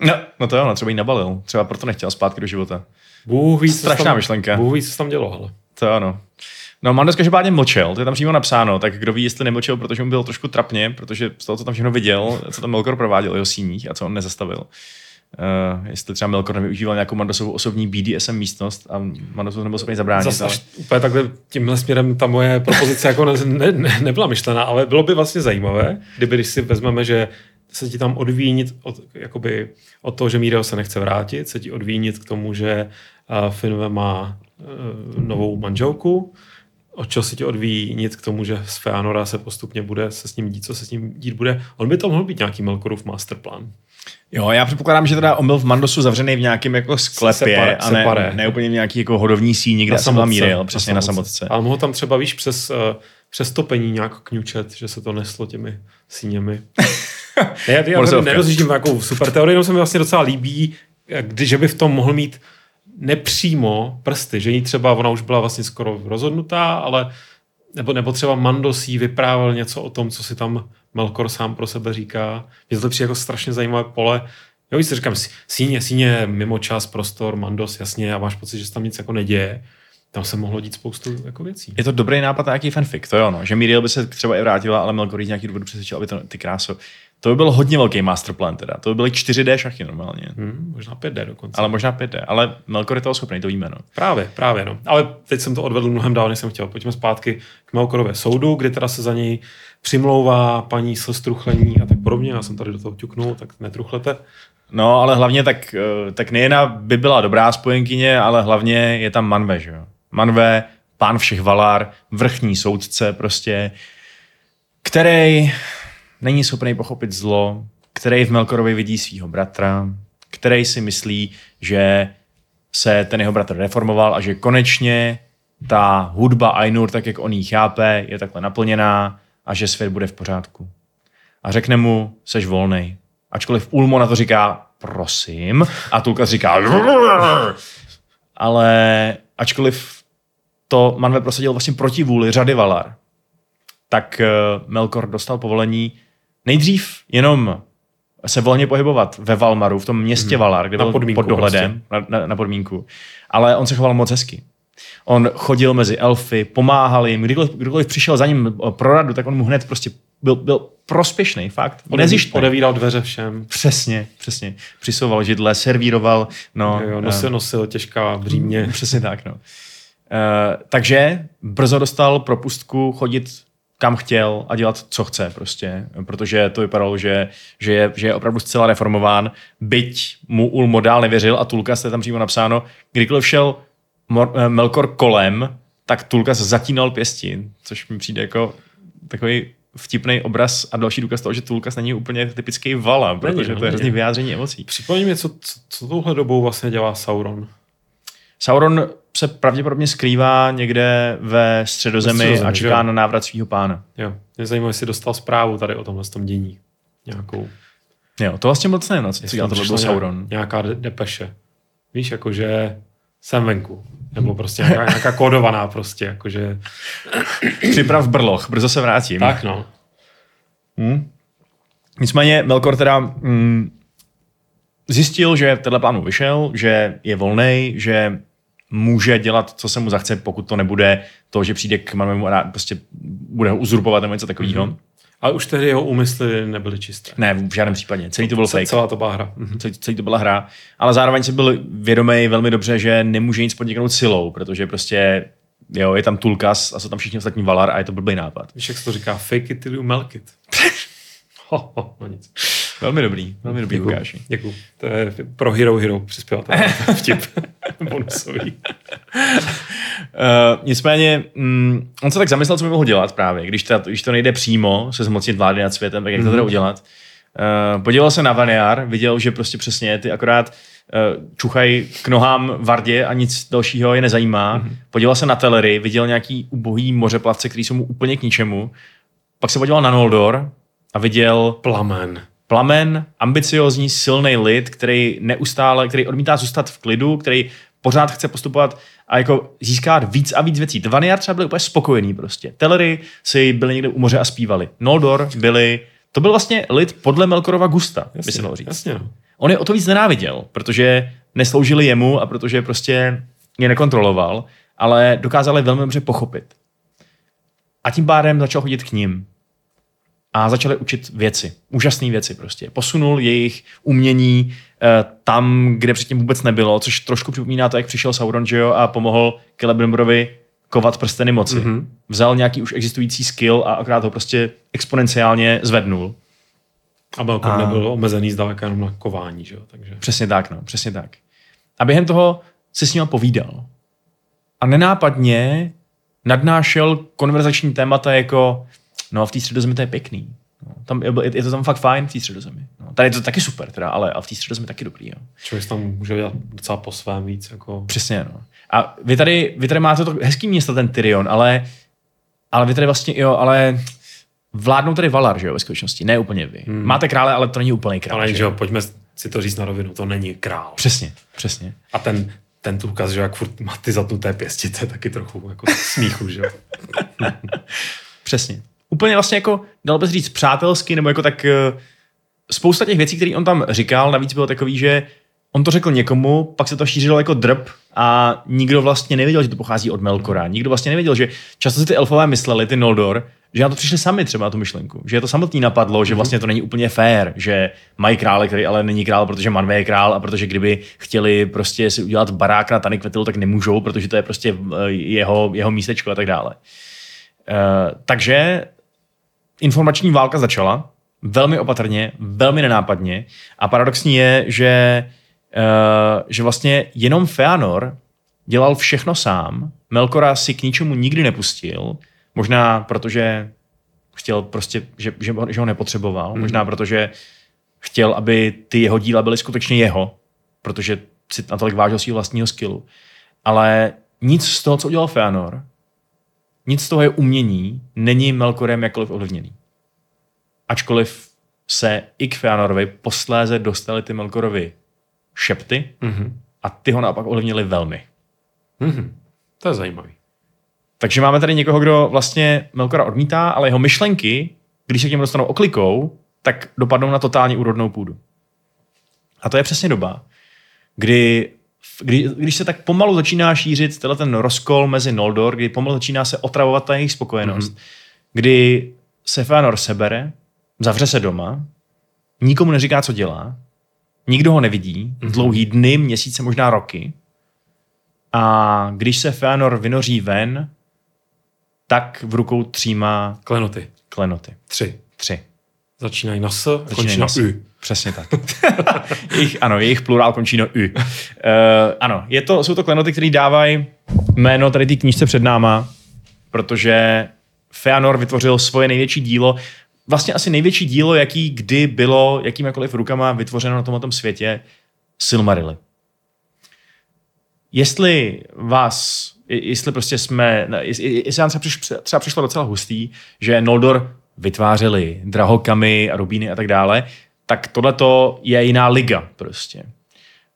Speaker 1: No, no to jo, no, třeba jí nabalil. Třeba proto nechtěl zpátky do života.
Speaker 2: Bůh ví,
Speaker 1: Strašná
Speaker 2: tam,
Speaker 1: myšlenka.
Speaker 2: Bůh ví, co tam dělo, ale.
Speaker 1: To ano. No, Mandos každopádně mlčel, to je tam přímo napsáno, tak kdo ví, jestli nemlčel, protože mu bylo trošku trapně, protože z toho, co tam všechno viděl, co tam Melkor prováděl jeho síních a co on nezastavil. Uh, jestli třeba Melkor nevyužíval nějakou Mandosovou osobní BDSM místnost a Mandos nebyl schopný zabránit.
Speaker 2: Zase
Speaker 1: ale...
Speaker 2: až úplně takhle tímhle směrem ta moje propozice jako ne, ne, ne, nebyla myšlená, ale bylo by vlastně zajímavé, kdyby když si vezmeme, že se ti tam odvíjit od, jakoby, od toho, že Mírio se nechce vrátit, se ti odvíjit k tomu, že Finve má uh, novou manželku, od čeho se ti odvíjit k tomu, že z Feanora se postupně bude se s ním dít, co se s ním dít bude. On by to mohl být nějaký Melkorův masterplan.
Speaker 1: Jo, já předpokládám, že teda on byl v Mandosu zavřený v nějakém jako sklepě
Speaker 2: Separe-
Speaker 1: a ne,
Speaker 2: separe.
Speaker 1: ne, úplně v nějaký jako hodovní síni, kde jsem
Speaker 2: samotce.
Speaker 1: Miriel, přesně na samotce.
Speaker 2: Ale mohl tam třeba, víš, přes, uh, přes topení nějak kňučet, že se to neslo těmi síněmi. ne, já, já nerozjíždím nějakou super teorii, jenom se mi vlastně docela líbí, když by v tom mohl mít nepřímo prsty, že jí třeba, ona už byla vlastně skoro rozhodnutá, ale nebo, nebo třeba Mandos jí vyprávěl něco o tom, co si tam Melkor sám pro sebe říká. Mně to přijde jako strašně zajímavé pole. Jo, víc si říkám, sí- síně, síně, mimo čas, prostor, Mandos, jasně, a máš pocit, že se tam nic jako neděje. Tam se mohlo dít spoustu jako věcí.
Speaker 1: Je to dobrý nápad na nějaký fanfic, to jo, no. že Miriel by se třeba i vrátila, ale Melkor nějaký důvodu přesvědčil, aby to, ty kráso. To by byl hodně velký masterplan teda. To by byly 4D šachy normálně.
Speaker 2: Hmm, možná 5D dokonce.
Speaker 1: Ale možná 5D. Ale Melkor je toho schopný, to víme. No.
Speaker 2: Právě, právě, no. Ale teď jsem to odvedl mnohem dál, než jsem chtěl. Pojďme zpátky k Melkorové soudu, kde teda se za něj přimlouvá paní Slstruchlení a tak podobně. Já jsem tady do toho ťuknul, tak netruchlete.
Speaker 1: no, ale hlavně tak, eh, tak nejen by byla dobrá spojenkyně, ale hlavně je tam Manve, že jo. Manve, pán všech Valar, vrchní soudce prostě, který není schopný pochopit zlo, který v Melkorovi vidí svého bratra, který si myslí, že se ten jeho bratr reformoval a že konečně ta hudba Ainur, tak jak on ji chápe, je takhle naplněná a že svět bude v pořádku. A řekne mu, seš volnej. Ačkoliv Ulmo na to říká, prosím, a Tulkas říká, ale ačkoliv to Manve prosadil vlastně proti vůli řady Valar, tak eh, Melkor dostal povolení nejdřív jenom se volně pohybovat ve Valmaru, v tom městě Valar, kde
Speaker 2: Na
Speaker 1: byl
Speaker 2: podmínku
Speaker 1: pod dohledem, na, na, na podmínku. Ale on se choval moc hezky. On chodil mezi elfy, pomáhal jim, kdykoliv, kdykoliv přišel za ním eh, pro radu, tak on mu hned prostě byl, byl prospěšný, fakt. Nezištný.
Speaker 2: Odevíral dveře všem.
Speaker 1: Přesně, přesně. Přisouval židle, servíroval, no.
Speaker 2: Jo, nosil, nosil těžká břímě.
Speaker 1: Přesně tak, no. Uh, takže brzo dostal propustku chodit kam chtěl a dělat, co chce prostě, protože to vypadalo, že, že, je, že je opravdu zcela reformován, byť mu Ulmo dál nevěřil a Tulkas je tam přímo napsáno, kdykoliv šel Mor- eh, Melkor kolem, tak Tulkas zatínal pěsti, což mi přijde jako takový vtipný obraz a další důkaz toho, že Tulkas není úplně typický vala, protože
Speaker 2: no,
Speaker 1: to je hrozný
Speaker 2: není.
Speaker 1: vyjádření emocí.
Speaker 2: Připomeň mi, co, co, co touhle dobou vlastně dělá Sauron.
Speaker 1: Sauron se pravděpodobně skrývá někde ve středozemi,
Speaker 2: středozemi,
Speaker 1: a čeká
Speaker 2: jo?
Speaker 1: na návrat svého pána.
Speaker 2: Jo, mě zajímá, jestli dostal zprávu tady o tomhle tom dění. Nějakou.
Speaker 1: Jo, to vlastně moc nevím, no, co dělal to byl Sauron.
Speaker 2: Nějaká de- depeše. Víš, jakože jsem venku. Nebo prostě nějaká, nějaká kódovaná prostě, jakože...
Speaker 1: Připrav brloch, brzo se vrátím.
Speaker 2: Tak no.
Speaker 1: Hm? Nicméně Melkor teda mm, zjistil, že tenhle plán mu vyšel, že je volný, že může dělat, co se mu zachce, pokud to nebude to, že přijde k Manvemu a prostě bude ho uzurpovat nebo něco takového. Mm-hmm.
Speaker 2: Ale už tehdy jeho úmysly nebyly čisté.
Speaker 1: Ne, v žádném případě. Celý to byl fake.
Speaker 2: Celá to byla hra. Mhm.
Speaker 1: celý, celý to byla hra, ale zároveň si byl vědomý velmi dobře, že nemůže nic podniknout silou, protože prostě jo, je tam Tulkas a jsou tam všichni ostatní Valar a je to blbý nápad.
Speaker 2: Víš, jak se to říká? Fake it till you milk it. ho, ho, no nic.
Speaker 1: Velmi dobrý, velmi dobrý
Speaker 2: Děkuju.
Speaker 1: Lukáši.
Speaker 2: Děkuju. To je pro Hero Hero přispěl ten vtip bonusový.
Speaker 1: Uh, nicméně, mm, on se tak zamyslel, co by mohl dělat právě, když, ta, když to nejde přímo se zmocnit vlády nad světem, tak jak to teda udělat. Uh, podíval se na Vaniar, viděl, že prostě přesně ty akorát uh, čuchají k nohám Vardě a nic dalšího je nezajímá. Mm-hmm. Podíval se na Telery, viděl nějaký ubohý mořeplavce, který jsou mu úplně k ničemu. Pak se podíval na Noldor a viděl
Speaker 2: Plamen.
Speaker 1: Plamen, ambiciozní, silný lid, který neustále, který odmítá zůstat v klidu, který pořád chce postupovat a jako získat víc a víc věcí. Dvaniar třeba byli úplně spokojení prostě. Telery si byli někde u moře a zpívali. Noldor byli, to byl vlastně lid podle Melkorova gusta, by se dalo říct.
Speaker 2: Jasně.
Speaker 1: On je o to víc nenáviděl, protože nesloužili jemu a protože prostě je nekontroloval, ale dokázali velmi dobře pochopit. A tím pádem začal chodit k ním. A začali učit věci. Úžasné věci prostě. Posunul jejich umění eh, tam, kde předtím vůbec nebylo, což trošku připomíná to, jak přišel Sauron, že jo, a pomohl Celebrimborovi kovat prsteny moci. Mm-hmm. Vzal nějaký už existující skill a akorát ho prostě exponenciálně zvednul.
Speaker 2: A Belkor a... nebyl omezený zdaleka jenom na kování, že jo? Takže...
Speaker 1: Přesně tak, no, přesně tak. A během toho si s ním povídal. A nenápadně nadnášel konverzační témata jako no v té středozemi to je pěkný. No, tam je, je, to tam fakt fajn v té středozemi. No, tady je to taky super, teda, ale a v té středozemi taky dobrý. Jo.
Speaker 2: Člověk tam může dělat docela po svém víc. Jako...
Speaker 1: Přesně, no. A vy tady, vy tady máte to hezký město, ten Tyrion, ale, ale vy tady vlastně, jo, ale vládnou tady Valar, že jo, ve skutečnosti, ne úplně vy. Hmm. Máte krále, ale to není úplný král.
Speaker 2: Ale že jo, pojďme si to říct na rovinu, to není král.
Speaker 1: Přesně, přesně.
Speaker 2: A ten, ten tu ukaz, že jak furt má ty zatnuté pěsti, to je taky trochu jako smíchu, že jo.
Speaker 1: přesně. Úplně vlastně jako, dal bys říct, přátelsky, nebo jako tak eh, spousta těch věcí, které on tam říkal, navíc bylo takový, že on to řekl někomu, pak se to šířilo jako drb a nikdo vlastně nevěděl, že to pochází od Melkora. Nikdo vlastně nevěděl, že často si ty elfové mysleli, ty Noldor, že na to přišli sami třeba na tu myšlenku. Že je to samotný napadlo, že mhm. vlastně to není úplně fair, že mají krále, který ale není král, protože Manvé je král a protože kdyby chtěli prostě si udělat barák na Tanikvetilu, tak nemůžou, protože to je prostě eh, jeho, jeho místečko a tak dále. Uh, takže informační válka začala velmi opatrně, velmi nenápadně a paradoxní je, že Eh, že vlastně jenom Feanor dělal všechno sám, Melkora si k ničemu nikdy nepustil, možná protože chtěl prostě, že, že, že ho nepotřeboval, mm. možná protože chtěl, aby ty jeho díla byly skutečně jeho, protože si natolik vážil svého vlastního skillu. Ale nic z toho, co udělal Feanor, nic z toho je umění, není Melkorem jakkoliv ovlivněný. Ačkoliv se i k Feanorovi posléze dostali ty Melkorovi šepty mm-hmm. a ty ho naopak ovlivnili velmi.
Speaker 2: Mm-hmm. To je zajímavý.
Speaker 1: Takže máme tady někoho, kdo vlastně Melkora odmítá, ale jeho myšlenky, když se k němu dostanou oklikou, tak dopadnou na totálně úrodnou půdu. A to je přesně doba, kdy, kdy, když se tak pomalu začíná šířit tenhle ten rozkol mezi Noldor, kdy pomalu začíná se otravovat ta jejich spokojenost, mm-hmm. kdy se Fëanor sebere, zavře se doma, nikomu neříká, co dělá, Nikdo ho nevidí, mm-hmm. dlouhý dny, měsíce, možná roky. A když se Feanor vynoří ven, tak v rukou třímá
Speaker 2: klenoty.
Speaker 1: Klenoty.
Speaker 2: Tři.
Speaker 1: Tři.
Speaker 2: Začínají na S, končí na U.
Speaker 1: Přesně tak. jejich, ano, jejich plurál končí na U. Uh, ano, je to, jsou to klenoty, které dávají jméno tady té knížce před náma, protože Feanor vytvořil svoje největší dílo vlastně asi největší dílo, jaký kdy bylo jakýmkoliv rukama vytvořeno na tomto světě, Silmarily. Jestli vás, jestli prostě jsme, jestli nám třeba, třeba přišlo docela hustý, že Noldor vytvářeli drahokamy a rubíny a tak dále, tak tohleto je jiná liga prostě.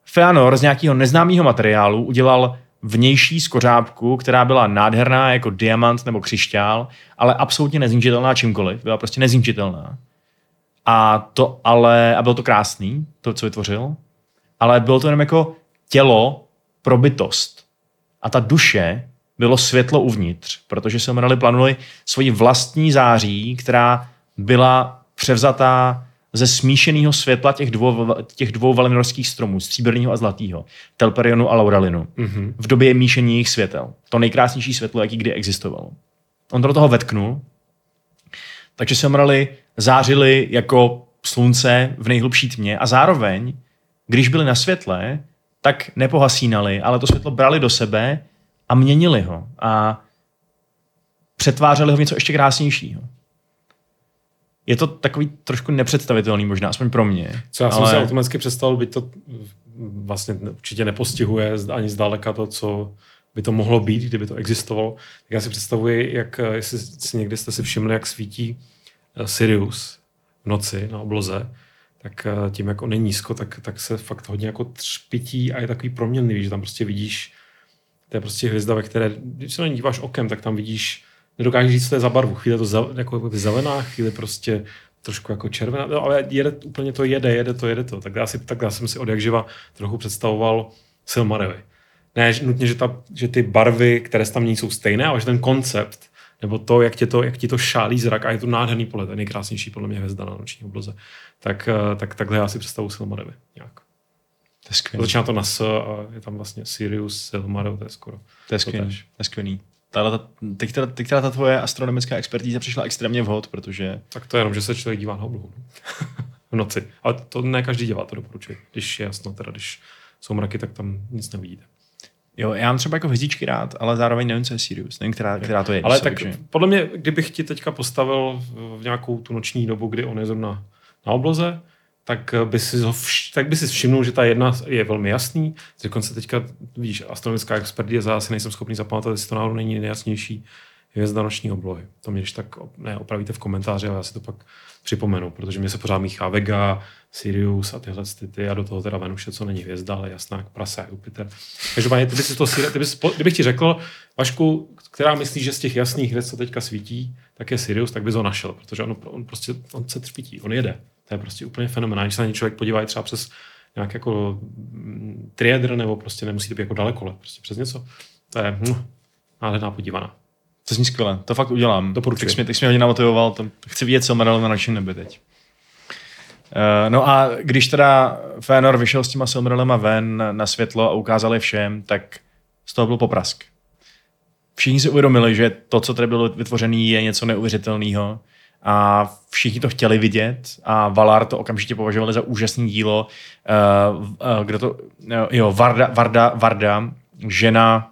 Speaker 1: Feanor z nějakého neznámého materiálu udělal vnější skořápku, která byla nádherná jako diamant nebo křišťál, ale absolutně nezničitelná čímkoliv. Byla prostě nezničitelná. A to ale, a bylo to krásný, to, co vytvořil, ale bylo to jenom jako tělo pro bytost. A ta duše bylo světlo uvnitř, protože se Merali plánovali svoji vlastní září, která byla převzatá ze smíšeného světla těch dvou, těch dvou valenorských stromů, stříbrného a zlatého, Telperionu a Laurelinu, mm-hmm. v době míšení jejich světel. To nejkrásnější světlo, jaký kdy existovalo. On to do toho vetknul, takže se mrali zářili jako slunce v nejhlubší tmě a zároveň, když byli na světle, tak nepohasínali, ale to světlo brali do sebe a měnili ho a přetvářeli ho v něco ještě krásnějšího je to takový trošku nepředstavitelný možná, aspoň pro mě.
Speaker 2: Co já ale... jsem si automaticky představil, by to vlastně určitě nepostihuje ani zdaleka to, co by to mohlo být, kdyby to existovalo. Tak já si představuji, jak, jestli si někdy jste si všimli, jak svítí eh, Sirius v noci na obloze, tak eh, tím, jak on je nízko, tak, tak se fakt hodně jako třpití a je takový proměnlivý, že tam prostě vidíš, to je prostě hvězda, ve které, když se na ní díváš okem, tak tam vidíš nedokážeš říct, co to je za barvu. Chvíli to za, jako zelená, chvíli prostě trošku jako červená, no, ale jede, úplně to jede, jede to, jede to. Tak já, si, tak já jsem si od jak živa trochu představoval Silmarily. Ne že nutně, že, ta, že ty barvy, které tam mění, jsou stejné, ale že ten koncept nebo to, jak, tě to, jak ti to šálí zrak a je to nádherný pohled, nejkrásnější podle mě hvězda na noční obloze, tak, eh, tak takhle já si představu Silmarily nějak.
Speaker 1: To je skvělý.
Speaker 2: Začíná to na S a je tam vlastně Sirius, Silmaril, to je skoro.
Speaker 1: To je skvělý.
Speaker 2: tež.
Speaker 1: To je skvělý. Tahle, ta, teď, teda, teď teda ta tvoje astronomická expertíza přišla extrémně vhod, protože
Speaker 2: Tak to je jenom, že se člověk dívá na oblohu. no. v noci. Ale to ne každý dělá, to doporučuji. Když je jasno, teda když jsou mraky, tak tam nic neuvidíte.
Speaker 1: jo, já mám třeba jako hvězdičky rád, ale zároveň nevím, co je Sirius. Nevím, která, která to je.
Speaker 2: Ale tak
Speaker 1: takže-
Speaker 2: podle mě, kdybych ti teďka postavil v nějakou tu noční dobu, kdy on je zrovna na obloze, tak by si, ho vš- tak by si všimnul, že ta jedna je velmi jasný. Dokonce teďka, víš, astronomická expertíza, asi nejsem schopný zapamatovat, jestli to náhodou není nejjasnější hvězda noční oblohy. To mě tak ne, opravíte v komentáři, ale já si to pak připomenu, protože mě se pořád míchá Vega, Sirius a tyhle ty, a do toho teda Venuše, co není hvězda, ale jasná jak prasa Jupiter. Každopádně, ty bys to, ty bys, kdybych ti řekl, Vašku, která myslí, že z těch jasných hvězd, co teďka svítí, tak je Sirius, tak bys ho našel, protože on, on prostě on se třpítí, on jede. To je prostě úplně fenomenální. Když se na ně člověk podívá i třeba přes nějak jako mm, triedr, nebo prostě nemusí to být jako daleko, ale prostě přes něco. To je hm, nádherná podívaná.
Speaker 1: To zní skvěle, to fakt udělám.
Speaker 2: Doporučuji.
Speaker 1: Tak jsi mě, tak jsi mě hodně namotivoval, to chci vidět Silmaril na našem nebi teď. Uh, no a když teda Fëanor vyšel s těma Silmarilema ven na, světlo a ukázal je všem, tak z toho byl poprask. Všichni si uvědomili, že to, co tady bylo vytvořené, je něco neuvěřitelného a všichni to chtěli vidět a Valar to okamžitě považovali za úžasné dílo. Uh, uh, kdo to, uh, jo, Varda, Varda, Varda, žena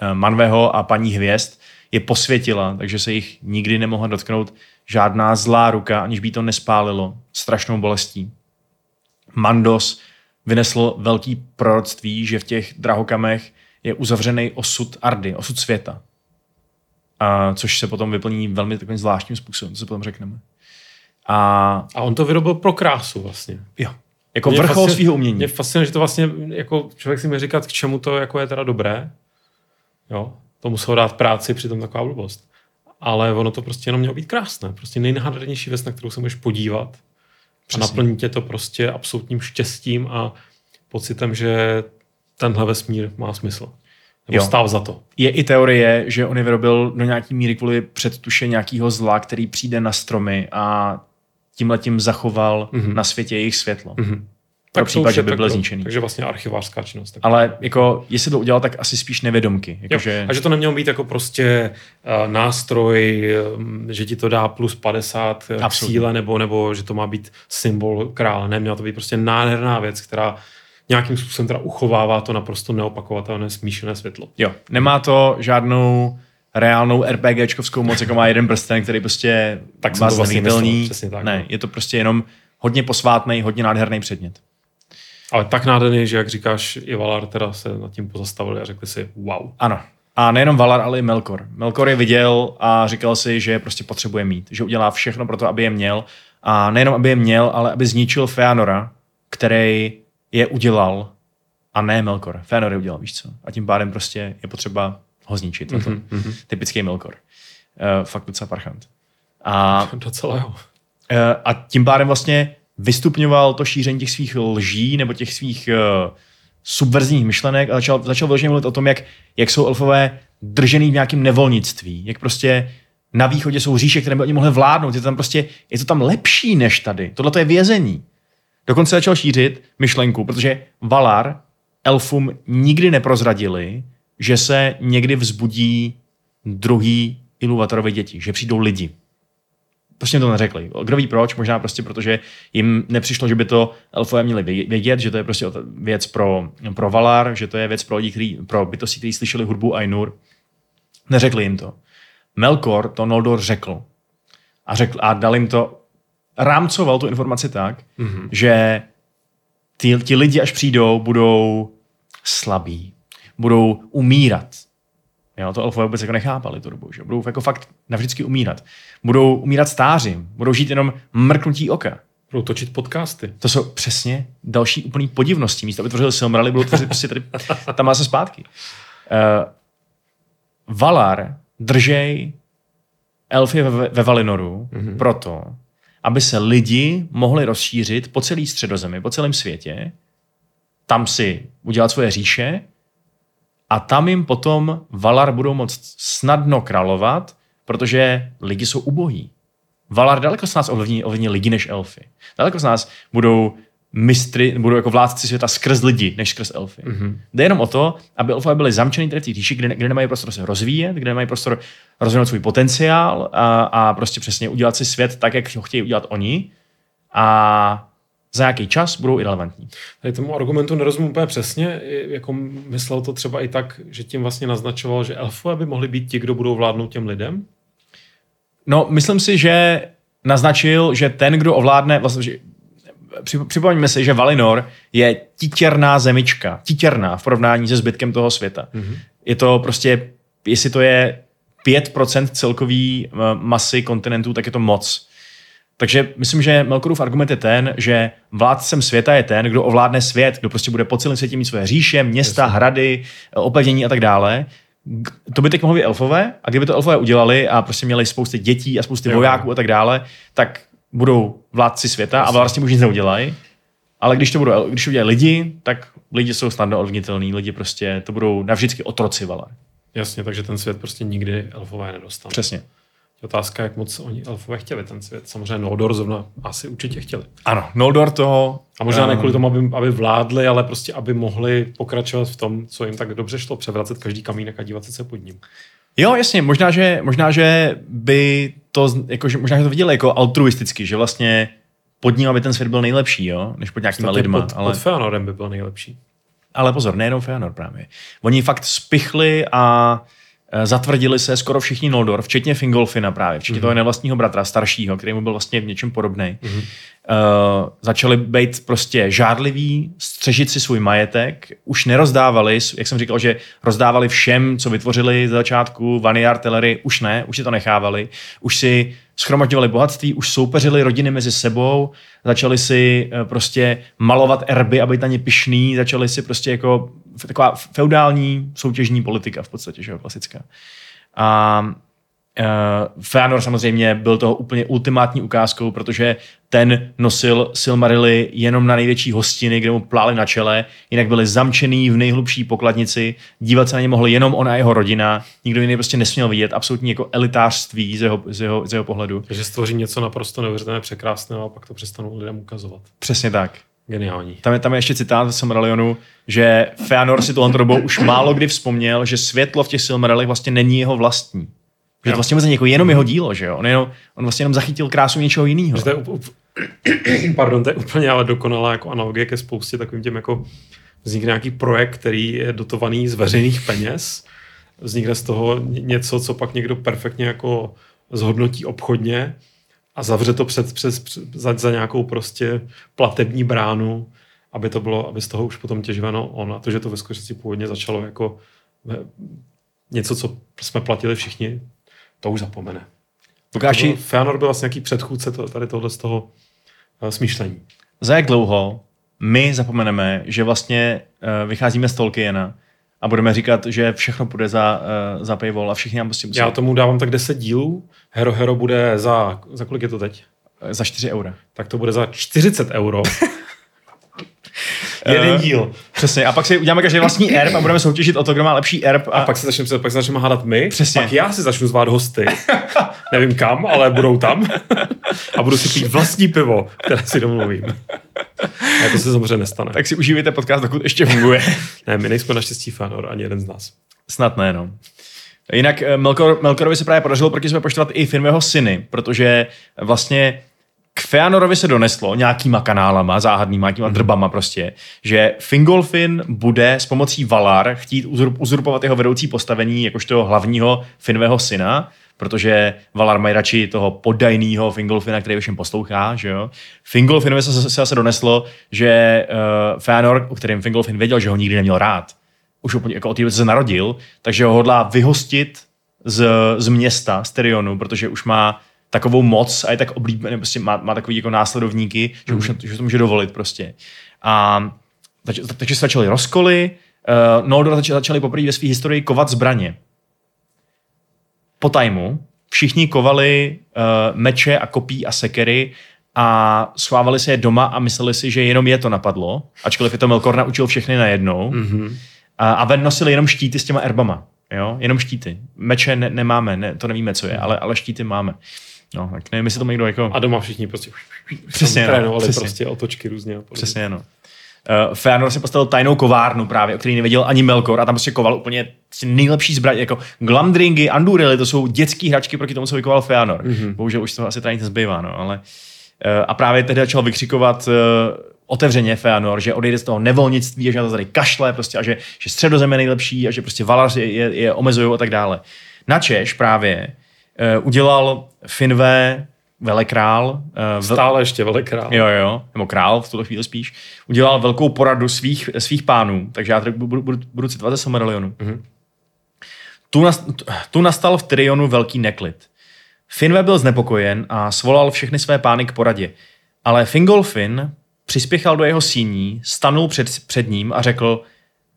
Speaker 1: eh, Manveho a paní Hvězd je posvětila, takže se jich nikdy nemohla dotknout žádná zlá ruka, aniž by to nespálilo strašnou bolestí. Mandos vynesl velký proroctví, že v těch drahokamech je uzavřený osud Ardy, osud světa. A, což se potom vyplní velmi takovým zvláštním způsobem, to se potom řekneme. A
Speaker 2: A on to vyrobil pro krásu vlastně.
Speaker 1: jo, jako
Speaker 2: Mě
Speaker 1: vrchol
Speaker 2: fascinuje-
Speaker 1: svého umění.
Speaker 2: Mě fascinuje, že to vlastně, jako člověk si mi říkat, k čemu to jako je teda dobré. Jo, to muselo dát práci, přitom taková blbost. Ale ono to prostě jenom mělo být krásné. Prostě nejnádhernější věc, na kterou se můžeš podívat.
Speaker 1: Přesně.
Speaker 2: A naplní tě to prostě absolutním štěstím a pocitem, že tenhle vesmír má smysl. Nebo
Speaker 1: Jo.
Speaker 2: stál za to.
Speaker 1: Je i teorie, že on je vyrobil do nějaký míry kvůli předtuše nějakého zla, který přijde na stromy a tímhle tím zachoval
Speaker 2: Mhm.
Speaker 1: mm-hmm. na světě jejich světlo. Mm-hmm.
Speaker 2: Mhm.
Speaker 1: Pro
Speaker 2: to
Speaker 1: případ, že by
Speaker 2: tak-
Speaker 1: byl zničený.
Speaker 2: Takže vlastně archivářská činnost. Tak.
Speaker 1: Ale jako, jestli to udělal, tak asi spíš nevědomky.
Speaker 2: Jo,
Speaker 1: Jakože,
Speaker 2: a že to nemělo být jako prostě uh, nástroj, um, že ti to dá plus 50 k
Speaker 1: Absolutně.
Speaker 2: síle, nebo, nebo že to má být symbol krále. Ne, měla to být prostě nádherná věc, která nějakým způsobem teda uchovává to naprosto neopakovatelné smíšené světlo.
Speaker 1: jo, nemá to žádnou reálnou RPGčkovskou moc, jako má jeden prsten, který prostě
Speaker 2: Tak to vlastně myslel, přesně tak,
Speaker 1: Ne,
Speaker 2: no.
Speaker 1: je to prostě jenom hodně posvátný, hodně nádherný předmět.
Speaker 2: Ale tak nádherný, že jak říkáš, i Valar teda se nad tím pozastavili a řekli si wow.
Speaker 1: Ano. A nejenom Valar, ale i Melkor. Melkor je viděl a říkal si, že je prostě potřebuje mít. Že udělá všechno pro to, aby je měl. A nejenom, aby je měl, ale aby zničil Feanora, který je udělal a ne Melkor. Feanor je udělal, víš co. A tím pádem prostě je potřeba ho zničit. Mm-hmm.
Speaker 2: Mhm.
Speaker 1: Typický Melkor. Uh, fakt docela parchant. A
Speaker 2: Docela jo.
Speaker 1: Eh, a tím pádem vlastně vystupňoval to šíření těch svých lží nebo těch svých uh, subverzních myšlenek a začal, začal vyloženě mluvit o tom, jak, jak jsou elfové držený v nějakém nevolnictví, jak prostě na východě jsou říše, které by oni mohli vládnout, je to tam prostě, je to tam lepší než tady. Tohle to je vězení. Dokonce začal šířit myšlenku, protože Valar elfům nikdy neprozradili, že se někdy vzbudí druhý Iluvatorovi děti, že přijdou lidi. Prostě to neřekli. Kdo ví proč? Možná prostě protože jim nepřišlo, že by to elfové měli vě- vědět, že to je prostě věc pro, pro Valar, že to je věc pro lidi, který, pro bytosti, kteří slyšeli hudbu Ainur. Neřekli jim to. Melkor to Noldor řekl. A, řekl, a dal jim to, rámcoval tu informaci tak, mm-hmm. že ty, ti lidi, až přijdou, budou slabí, budou umírat. Jo, to elfové vůbec jako nechápali tu dobu, že budou jako fakt navždycky umírat. Budou umírat stáři, budou žít jenom mrknutí oka.
Speaker 2: Budou točit podcasty.
Speaker 1: To jsou přesně další úplný podivnosti. Místo, aby tvořili Silmarily, budou tvořit prostě tady, tam má se zpátky. Uh, Valar držej elfy ve, ve Valinoru mm-hmm. proto, aby se lidi mohli rozšířit po celé středozemi, po celém světě, tam si udělat svoje říše a tam jim potom Valar budou moct snadno královat protože lidi jsou ubohý. Valar daleko z nás ovlivní, ovlivní lidi než elfy. Daleko z nás budou mistry, budou jako vládci světa skrz lidi, než skrz elfy. Mm-hmm. Jde jenom o to, aby elfové byli zamčený tady v té týši, kde, kde nemají prostor se rozvíjet, kde nemají prostor rozvinout svůj potenciál a, a prostě přesně udělat si svět tak, jak ho chtějí udělat oni. A za jaký čas budou irrelevantní.
Speaker 2: Tady tomu argumentu nerozumím úplně přesně, jako myslel to třeba i tak, že tím vlastně naznačoval, že elfové by mohli být ti, kdo budou vládnout těm lidem?
Speaker 1: No, myslím si, že naznačil, že ten, kdo ovládne, vlastně, že připomeňme si, že Valinor je titěrná zemička, titěrná v porovnání se zbytkem toho světa. Mm-hmm. Je to prostě, jestli to je 5% celkový eh, masy kontinentů, tak je to moc. Takže myslím, že Melkorův argument je ten, že vládcem světa je ten, kdo ovládne svět, kdo prostě bude po celém světě mít své říše, města, Jasně. hrady, opevnění a tak dále. To by teď mohli být elfové a kdyby to elfové udělali a prostě měli spousty dětí a spousty jo. vojáků a tak dále, tak budou vládci světa Jasně. a vlastně už nic neudělají. Ale když to budou, když udělají lidi, tak lidi jsou snadno ovlivnitelní, lidi prostě to budou navždycky otroci Valar.
Speaker 2: Jasně, takže ten svět prostě nikdy elfové nedostanou.
Speaker 1: Přesně.
Speaker 2: Otázka, jak moc oni elfové chtěli ten svět. Samozřejmě Noldor zrovna asi určitě chtěli.
Speaker 1: Ano, Noldor toho...
Speaker 2: A možná ne kvůli tomu, aby, aby vládli, ale prostě, aby mohli pokračovat v tom, co jim tak dobře šlo, převracet každý kamínek a dívat se pod ním.
Speaker 1: Jo, jasně, možná, že, možná, že by to, jako, že možná, že to viděli jako altruisticky, že vlastně pod ním, aby ten svět byl nejlepší, jo, než pod nějakýma lidma.
Speaker 2: Pod, ale... pod Feanorem by byl nejlepší.
Speaker 1: Ale pozor, nejenom Feanor právě. Oni fakt spichli a zatvrdili se skoro všichni Noldor, včetně Fingolfina právě, včetně mm-hmm. toho nevlastního bratra, staršího, který mu byl vlastně v něčem podobný. Mm-hmm. Uh, začali být prostě žádliví, střežit si svůj majetek, už nerozdávali, jak jsem říkal, že rozdávali všem, co vytvořili za začátku, Vanyar, Tellery, už ne, už si to nechávali, už si schromažďovali bohatství, už soupeřili rodiny mezi sebou, začali si uh, prostě malovat erby, aby na ně pišný, začali si prostě jako taková feudální soutěžní politika v podstatě, že jo, klasická. A Uh, Feanor samozřejmě byl toho úplně ultimátní ukázkou, protože ten nosil Silmarily jenom na největší hostiny, kde mu pláli na čele, jinak byli zamčený v nejhlubší pokladnici, dívat se na ně mohl jenom on a jeho rodina, nikdo jiný prostě nesměl vidět, absolutní jako elitářství z jeho, z jeho, z jeho pohledu.
Speaker 2: Takže stvoří něco naprosto neuvěřitelně překrásného a pak to přestanou lidem ukazovat.
Speaker 1: Přesně tak.
Speaker 2: Geniální.
Speaker 1: Tam je, tam je ještě citát ze Silmarillionu, že Feanor si tohle dobou už málo kdy vzpomněl, že světlo v těch Silmarillech vlastně není jeho vlastní. Že to vlastně není jako jenom jeho dílo, že jo? On, jenom, on vlastně jenom zachytil krásu něčeho jiného.
Speaker 2: Že to je, up, pardon, to je úplně ale dokonalá jako analogie ke spoustě takovým těm jako vznikne nějaký projekt, který je dotovaný z veřejných peněz, vznikne z toho něco, co pak někdo perfektně jako zhodnotí obchodně a zavře to před, přes, před, za, za nějakou prostě platební bránu, aby to bylo, aby z toho už potom těžveno on. A to, že to ve skutečnosti původně začalo jako něco, co jsme platili všichni, to už zapomene. Lukáši... Feanor byl vlastně nějaký předchůdce to, tady tohle z toho uh, smýšlení.
Speaker 1: Za jak dlouho my zapomeneme, že vlastně uh, vycházíme z Tolkiena a budeme říkat, že všechno půjde za, uh, za paywall a všichni nám prostě musí...
Speaker 2: Já tomu dávám tak 10 dílů. Hero Hero bude za... Za kolik je to teď?
Speaker 1: Za 4 eura.
Speaker 2: Tak to bude za 40 euro. Jeden díl.
Speaker 1: Přesně. A pak si uděláme každý vlastní erb a budeme soutěžit o to, kdo má lepší erb.
Speaker 2: A, a pak se začneme, pak se začneme hádat my.
Speaker 1: Přesně.
Speaker 2: Pak já si začnu zvát hosty. Nevím kam, ale budou tam. a budu si pít vlastní pivo, které si domluvím. A to se samozřejmě nestane.
Speaker 1: Tak si užívejte podcast, dokud ještě funguje.
Speaker 2: ne, my nejsme naštěstí fanor, ani jeden z nás.
Speaker 1: Snad ne, no. Jinak eh, Melkor, Melkorovi se právě podařilo proti sebe poštovat i firmého syny, protože vlastně k Feanorovi se doneslo nějakýma kanálama, záhadnýma, nějakýma mm. drbama prostě, že Fingolfin bude s pomocí Valar chtít uzurpovat jeho vedoucí postavení jakožto hlavního Finvého syna, protože Valar mají radši toho podajného Fingolfina, který jim poslouchá, že jo. Fingolfinovi se, se zase doneslo, že uh, Feanor, o kterém Fingolfin věděl, že ho nikdy neměl rád, už úplně jako od té se narodil, takže ho hodlá vyhostit z, z města, z Tyrionu, protože už má takovou moc a je tak oblíbený, prostě má, má takový jako následovníky, mm. že už mhm. že to může dovolit prostě. A tak, takže se začaly rozkoly, uh, Noldor začali, začali poprvé ve své historii kovat zbraně. Po tajmu všichni kovali uh, meče a kopí a sekery a schvávali se je doma a mysleli si, že jenom je to napadlo, ačkoliv je to Melkor naučil všechny najednou. Mm-hmm. A, a ven nosili jenom štíty s těma erbama. Jo? Jenom štíty. Meče ne, nemáme, ne, to nevíme, co je, ale, ale štíty máme. No, tak nevím, jestli to někdo jako...
Speaker 2: A doma všichni prostě
Speaker 1: Přesně, no,
Speaker 2: trénovali
Speaker 1: přesně.
Speaker 2: prostě otočky různě. a.
Speaker 1: Přesně, no. Uh, Feanor si postavil tajnou kovárnu právě, o který nevěděl ani Melkor a tam prostě koval úplně nejlepší zbraň, jako Glamdringy, Andurily, to jsou dětské hračky proti tomu, co vykoval Feanor. Mm-hmm. Bohužel už to asi tady nic nezbývá, no, ale uh, a právě tehdy začal vykřikovat uh, otevřeně Feanor, že odejde z toho nevolnictví, a že na to tady kašle prostě a že, že středozem je nejlepší a že prostě Valar je, je, je omezují a tak dále. Na Češ právě udělal Finvé velekrál, uh,
Speaker 2: Stále ještě velikrát.
Speaker 1: Jo, jo, nebo král v tuto chvíli spíš, udělal velkou poradu svých, svých pánů, takže já tady budu, budu, budu citovat ze Silmarillionu. Mm-hmm. Tu, nas, tu nastal v Tyrionu velký neklid. Finve byl znepokojen a svolal všechny své pány k poradě, ale Fingolfin přispěchal do jeho síní, stanul před, před ním a řekl,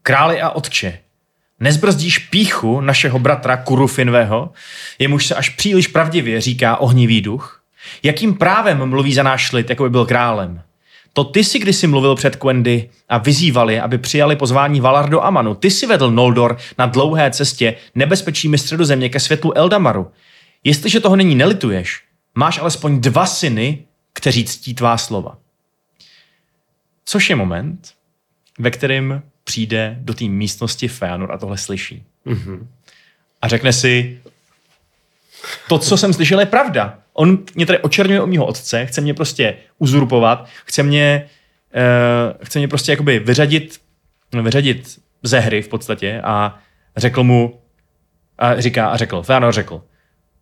Speaker 1: králi a otče, nezbrzdíš píchu našeho bratra Kuru Finvého, jemuž se až příliš pravdivě říká ohnivý duch? Jakým právem mluví za náš lid, jako by byl králem? To ty si kdysi mluvil před Quendy a vyzývali, aby přijali pozvání Valar do Amanu. Ty si vedl Noldor na dlouhé cestě nebezpečími středozemě ke světlu Eldamaru. Jestliže toho nyní nelituješ, máš alespoň dva syny, kteří ctí tvá slova. Což je moment, ve kterém přijde do té místnosti Feanor a tohle slyší. Mm-hmm. A řekne si, to, co jsem slyšel, je pravda. On mě tady očerňuje o mýho otce, chce mě prostě uzurpovat, chce mě, uh, chce mě prostě jakoby vyřadit, vyřadit ze hry v podstatě a řekl mu, a říká a řekl, Feanor řekl,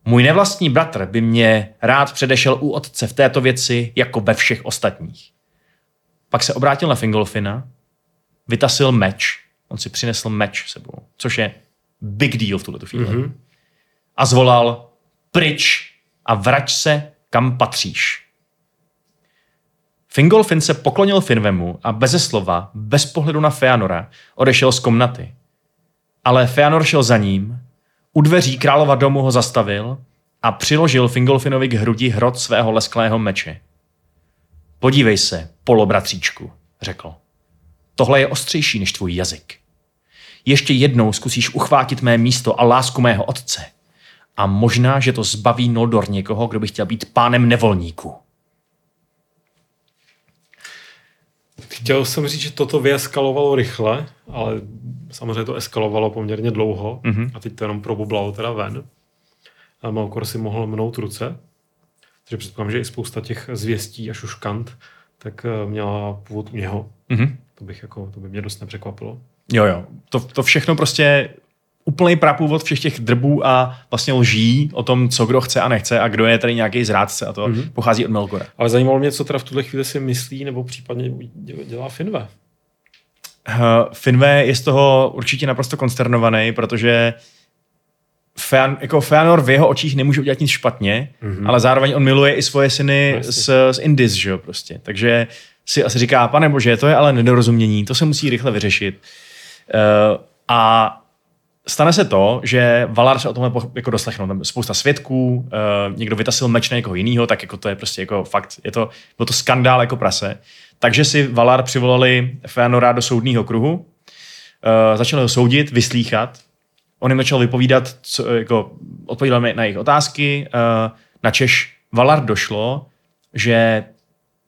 Speaker 1: můj nevlastní bratr by mě rád předešel u otce v této věci jako ve všech ostatních. Pak se obrátil na Fingolfina, vytasil meč, on si přinesl meč sebou, což je big deal v tuto chvíli. Mm-hmm. A zvolal, pryč a vrať se, kam patříš. Fingolfin se poklonil Finvemu a beze slova, bez pohledu na Feanora, odešel z komnaty. Ale Feanor šel za ním, u dveří králova domu ho zastavil a přiložil Fingolfinovi k hrudi hrot svého lesklého meče. Podívej se, polobratříčku, řekl. Tohle je ostřejší než tvůj jazyk. Ještě jednou zkusíš uchvátit mé místo a lásku mého otce. A možná, že to zbaví Noldor někoho, kdo by chtěl být pánem nevolníků.
Speaker 2: Chtěl jsem říct, že toto vyeskalovalo rychle, ale samozřejmě to eskalovalo poměrně dlouho mm-hmm. a teď to jenom probublalo teda ven. A Malkor si mohl mnout ruce, takže předpokládám, že i spousta těch zvěstí a šuškant tak eh, měla původ u něho. Mm-hmm. To, bych jako, to by mě dost nepřekvapilo.
Speaker 1: Jo, jo. To, to všechno prostě úplný prapůvod všech těch drbů a vlastně lží o tom, co kdo chce a nechce a kdo je tady nějaký zrádce a to mm-hmm. pochází od Melkora.
Speaker 2: Ale zajímalo mě, co teda v tuhle chvíli si myslí nebo případně dělá Finve.
Speaker 1: Uh, Finve je z toho určitě naprosto konsternovaný, protože Fean, jako Feanor v jeho očích nemůže udělat nic špatně, mm-hmm. ale zároveň on miluje i svoje syny no, z, z Indis, že jo, prostě. Takže si asi říká, pane bože, to je ale nedorozumění, to se musí rychle vyřešit. Uh, a stane se to, že Valar se o tomhle jako doslechnou. Tam spousta svědků, uh, někdo vytasil meč na někoho jiného, tak jako to je prostě jako fakt, je to, byl to skandál jako prase. Takže si Valar přivolali Feanora do soudního kruhu, uh, začali ho soudit, vyslíchat. On jim začal vypovídat, co, jako, odpovídal na jejich otázky. Uh, na Češ Valar došlo, že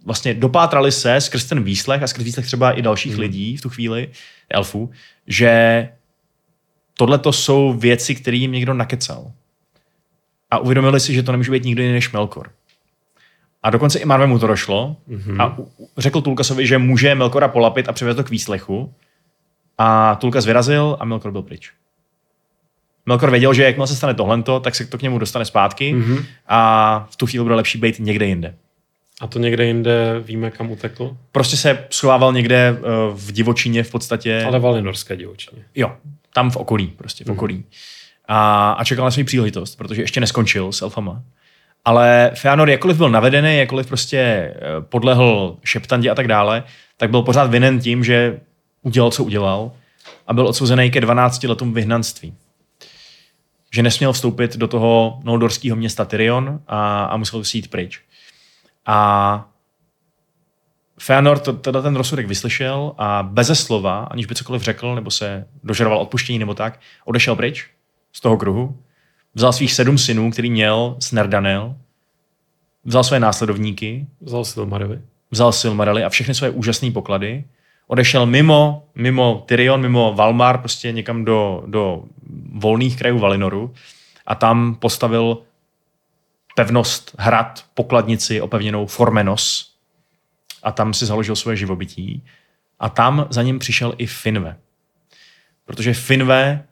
Speaker 1: vlastně dopátrali se skrz ten výslech a skrz výslech třeba i dalších mm. lidí v tu chvíli, elfů, že tohle to jsou věci, které jim někdo nakecal. A uvědomili si, že to nemůže být nikdo jiný než Melkor. A dokonce i Marve mu to došlo mm-hmm. a řekl Tulkasovi, že může Melkora polapit a přivést to k výslechu. A Tulkas vyrazil a Melkor byl pryč. Melkor věděl, že jakmile se stane tohle, tak se to k němu dostane zpátky mm-hmm. a v tu chvíli bude lepší být někde jinde.
Speaker 2: A to někde jinde víme, kam utekl?
Speaker 1: Prostě se schovával někde uh, v divočině v podstatě.
Speaker 2: Ale valinorské divočině.
Speaker 1: Jo, tam v okolí, prostě v okolí. Mm. A, a čekal na svou příležitost, protože ještě neskončil s elfama. Ale Feanor, jakkoliv byl navedený, jakkoliv prostě eh, podlehl šeptandě a tak dále, tak byl pořád vinen tím, že udělal, co udělal a byl odsouzený ke 12 letům vyhnanství. Že nesměl vstoupit do toho noldorského města Tyrion a, a musel si jít pryč. A Feanor to, teda ten rozsudek vyslyšel a beze slova, aniž by cokoliv řekl, nebo se dožadoval odpuštění nebo tak, odešel pryč z toho kruhu, vzal svých sedm synů, který měl s Nerdanel, vzal své následovníky,
Speaker 2: Vzal Silmarovi.
Speaker 1: vzal Silmarily a všechny své úžasné poklady, odešel mimo, mimo Tyrion, mimo Valmar, prostě někam do, do volných krajů Valinoru a tam postavil pevnost, hrad, pokladnici opevněnou Formenos a tam si založil svoje živobytí a tam za ním přišel i Finve. Protože Finve